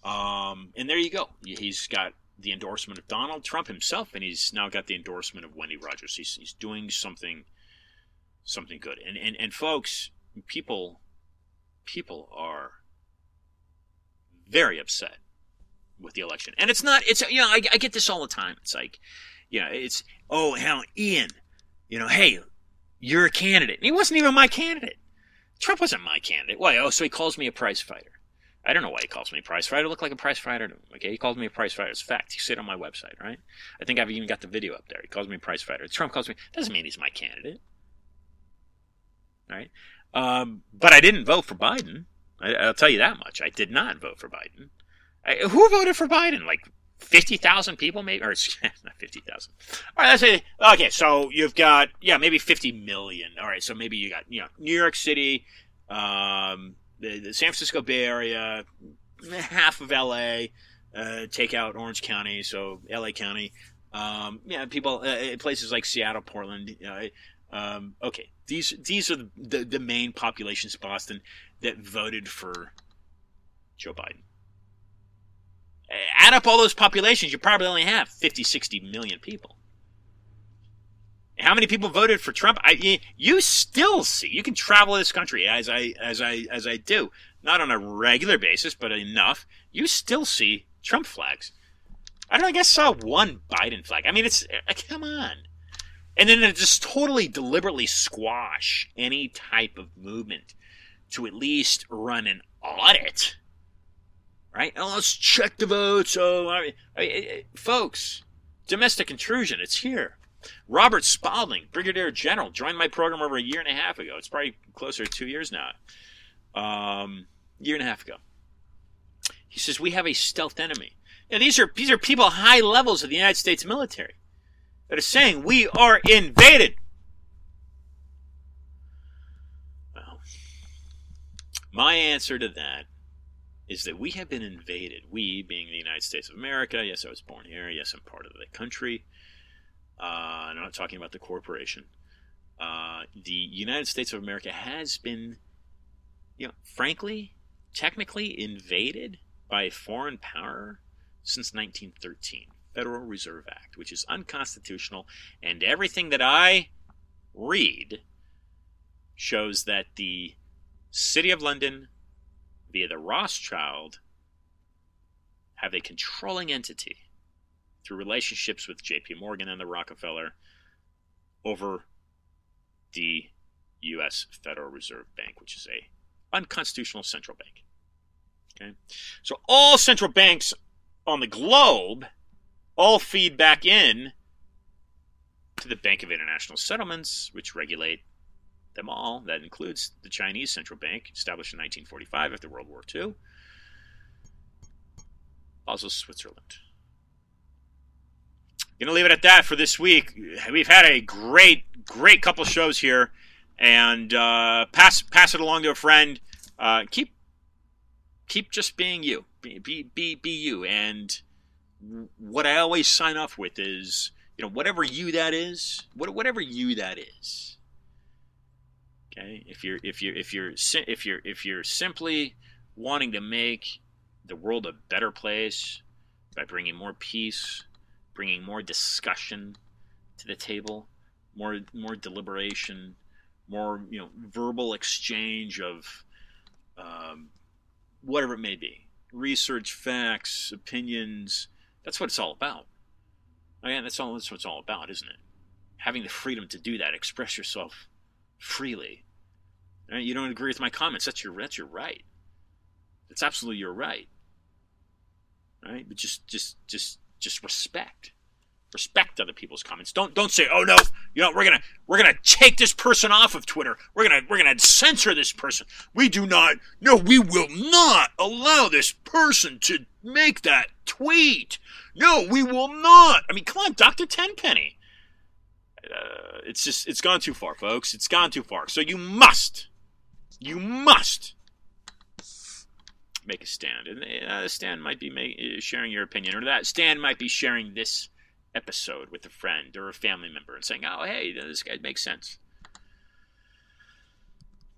Um, and there you go. He's got the endorsement of Donald Trump himself, and he's now got the endorsement of Wendy Rogers. He's, he's doing something something good. And, and and folks, people people are very upset with the election. And it's not it's you know, I, I get this all the time. It's like, you know, it's oh hell, Ian, you know, hey, you're a candidate. And he wasn't even my candidate. Trump wasn't my candidate. Why? Oh, so he calls me a prize fighter. I don't know why he calls me a prize fighter. I look like a prize fighter to him. Okay, he calls me a prize fighter. It's a fact. You see it on my website, right? I think I've even got the video up there. He calls me a prize fighter. Trump calls me. Doesn't mean he's my candidate. Right. Um, but I didn't vote for Biden. I, will tell you that much. I did not vote for Biden. I, who voted for Biden? Like fifty thousand people, maybe, or not fifty thousand. All right, let's say okay. So you've got yeah, maybe fifty million. All right, so maybe you got you know New York City, um, the, the San Francisco Bay Area, half of L.A. Uh, take out Orange County, so L.A. County. Um, yeah, people uh, places like Seattle, Portland. Uh, um, okay, these these are the, the, the main populations of Boston that voted for Joe Biden. Add up all those populations, you probably only have 50, 60 million people. How many people voted for Trump? I, you still see. You can travel this country as I as I as I do, not on a regular basis, but enough. You still see Trump flags. I don't. I guess saw one Biden flag. I mean, it's uh, come on. And then to just totally deliberately squash any type of movement to at least run an audit. Right? Oh, let's check the votes. Oh, I mean, I mean, folks, domestic intrusion. It's here. Robert Spalding, Brigadier General, joined my program over a year and a half ago. It's probably closer to two years now. Um, year and a half ago. He says we have a stealth enemy. Now, these are these are people high levels of the United States military that are saying we are invaded. Well, my answer to that is that we have been invaded. We, being the United States of America, yes, I was born here, yes, I'm part of the country. Uh, I'm not talking about the corporation. Uh, the United States of America has been, you know, frankly, technically invaded by a foreign power since 1913. Federal Reserve Act, which is unconstitutional, and everything that I read shows that the City of London, via the Rothschild, have a controlling entity through relationships with JP Morgan and the Rockefeller over the US Federal Reserve Bank, which is a unconstitutional central bank. Okay? So all central banks on the globe all feed back in to the Bank of International Settlements, which regulate them all. That includes the Chinese Central Bank, established in 1945 after World War II. Also, Switzerland. Gonna leave it at that for this week. We've had a great, great couple shows here, and uh, pass pass it along to a friend. Uh, keep keep just being you. Be be be, be you, and what I always sign off with is, you know, whatever you that is, what, whatever you that is. Okay, if you're if you're if you're if you're if you're simply wanting to make the world a better place by bringing more peace, bringing more discussion to the table, more more deliberation, more you know verbal exchange of um, whatever it may be, research, facts, opinions that's what it's all about. Again, that's all. That's what it's all about, isn't it? Having the freedom to do that, express yourself freely. You don't agree with my comments? That's your that's your right. It's absolutely your right. Right? But just just just just respect. Respect other people's comments. Don't don't say, "Oh no, you know, we're gonna we're gonna take this person off of Twitter. We're gonna we're gonna censor this person. We do not. No, we will not allow this person to make that tweet. No, we will not. I mean, come on, Dr. Tenpenny. Uh, it's just, it's gone too far, folks. It's gone too far. So you must, you must make a stand. And uh, stand might be uh, sharing your opinion, or that stand might be sharing this episode with a friend or a family member and saying, oh, hey, this guy makes sense.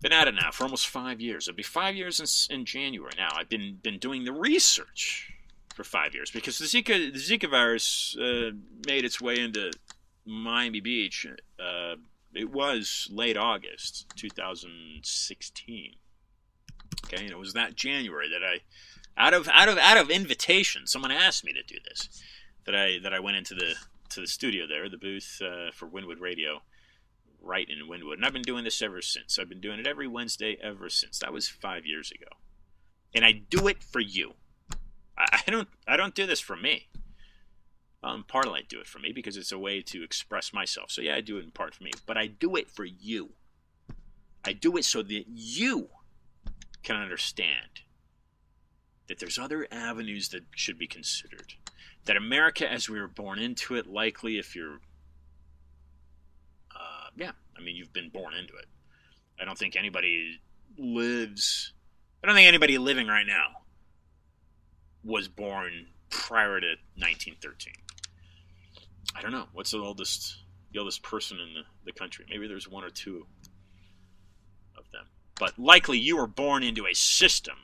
Been at it now for almost five years. It'll be five years in, in January now. I've been been doing the research for five years because the Zika the Zika virus uh, made its way into Miami Beach. Uh, it was late August 2016. Okay, and it was that January that I, out of out of out of invitation, someone asked me to do this. That I that I went into the to the studio there, the booth uh, for Wynwood Radio, right in Wynwood. And I've been doing this ever since. I've been doing it every Wednesday ever since. That was five years ago. And I do it for you. I, I don't I don't do this for me. Well, in part I do it for me because it's a way to express myself. So yeah, I do it in part for me. But I do it for you. I do it so that you can understand that there's other avenues that should be considered. That America, as we were born into it, likely if you're, uh, yeah, I mean, you've been born into it. I don't think anybody lives, I don't think anybody living right now was born prior to 1913. I don't know. What's the oldest, the oldest person in the, the country? Maybe there's one or two of them. But likely you were born into a system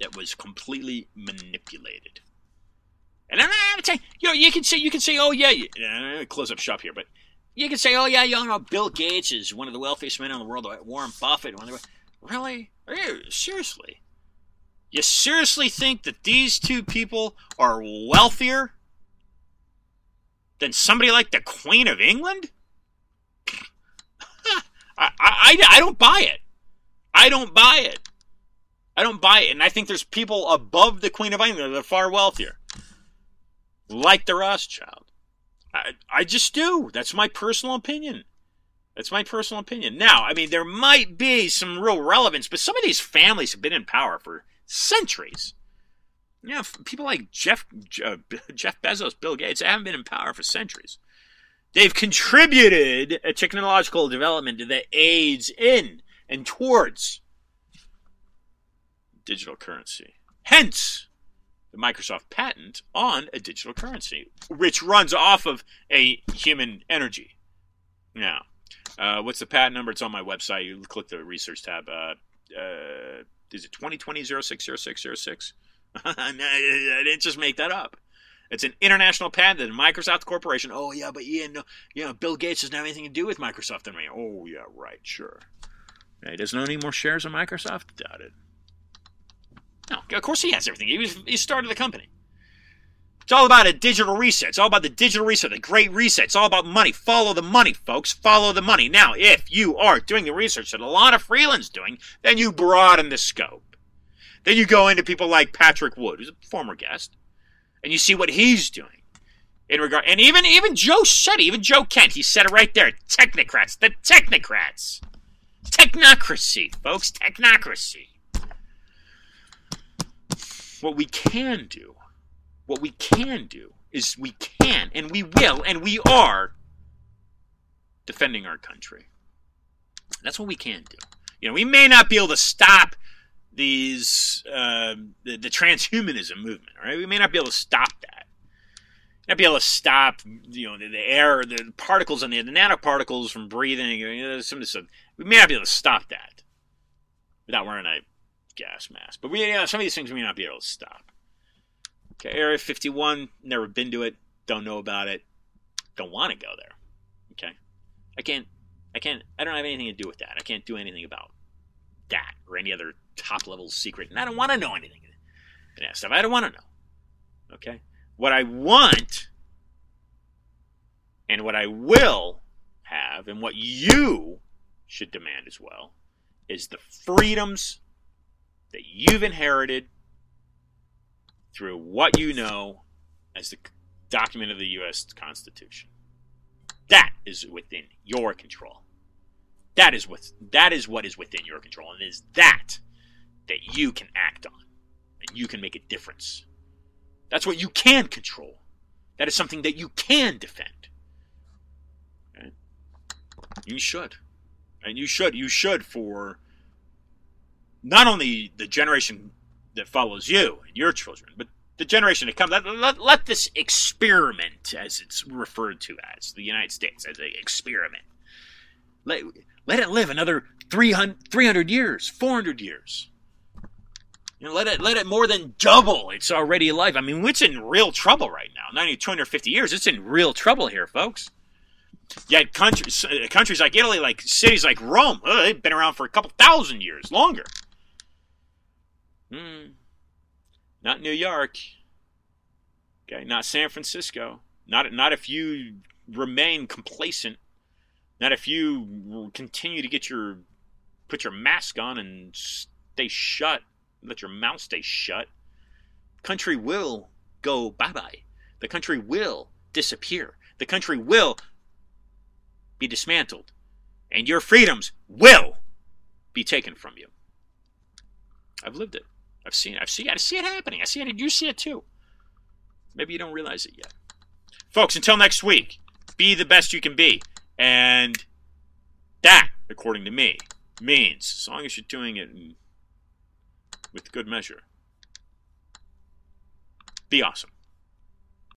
that was completely manipulated. And I'm saying, you know, you can say, you can say, oh yeah, yeah close up shop here, but you can say, oh yeah, you know, Bill Gates is one of the wealthiest men in the world. Warren Buffett, one of the, really, Are you, seriously, you seriously think that these two people are wealthier than somebody like the Queen of England? I, I, I don't buy it. I don't buy it. I don't buy it. And I think there's people above the Queen of England that are far wealthier, like the Rothschild. I, I just do. That's my personal opinion. That's my personal opinion. Now, I mean, there might be some real relevance, but some of these families have been in power for centuries. You know, people like Jeff uh, Jeff Bezos, Bill Gates, they haven't been in power for centuries. They've contributed a technological development that aids in and towards digital currency. Hence, the Microsoft patent on a digital currency, which runs off of a human energy. Now, uh, what's the patent number? It's on my website. You click the research tab. Uh, uh, is it 2020 060606? I didn't just make that up. It's an international patent Microsoft Corporation. Oh yeah, but no, you know, Bill Gates doesn't have anything to do with Microsoft and me. Oh yeah, right, sure. he doesn't own any more shares of Microsoft. Doubt it. No, of course he has everything. He was he started the company. It's all about a digital reset. It's all about the digital reset, the great reset. It's all about money. Follow the money, folks. Follow the money. Now, if you are doing the research that a lot of Freeland's doing, then you broaden the scope. Then you go into people like Patrick Wood, who's a former guest, and you see what he's doing in regard. And even even Joe said it, even Joe Kent, he said it right there. Technocrats, the technocrats, technocracy, folks, technocracy what we can do, what we can do is we can and we will and we are defending our country. That's what we can do. You know, we may not be able to stop these uh, the, the, transhumanism movement, right? We may not be able to stop that. Not be able to stop, you know, the, the air, the particles and the, the nanoparticles from breathing. You know, some of this stuff. We may not be able to stop that without wearing a gas mask. But we, you know, some of these things we may not be able to stop. Okay, Area 51, never been to it, don't know about it, don't want to go there. Okay, I can't, I can't, I don't have anything to do with that. I can't do anything about that or any other top level secret, and I don't want to know anything. That stuff, I don't want to know. Okay, what I want and what I will have, and what you should demand as well, is the freedoms that you've inherited through what you know as the document of the U.S. Constitution. That is within your control. That is what that is what is within your control, and it is that that you can act on, and you can make a difference. That's what you can control. That is something that you can defend. Okay? You should, and you should. You should for not only the generation that follows you and your children, but the generation to come. Let, let, let, this experiment, as it's referred to as the United States, as an experiment, let, let it live another 300, 300 years, 400 years. You know, let it let it more than double its already alive. I mean, it's in real trouble right now. Not even 250 years. It's in real trouble here, folks. Yet countries, countries like Italy, like cities like Rome, oh, they've been around for a couple thousand years longer. Hmm. Not New York. Okay, not San Francisco. Not not if you remain complacent Not if you continue to get your put your mask on and stay shut, let your mouth stay shut. Country will go bye bye. The country will disappear. The country will be dismantled. And your freedoms will be taken from you. I've lived it. I've seen it. I've seen. I see it happening. I see it. You see it too. Maybe you don't realize it yet. Folks, until next week, be the best you can be. And that, according to me, means, as long as you're doing it with good measure, be awesome.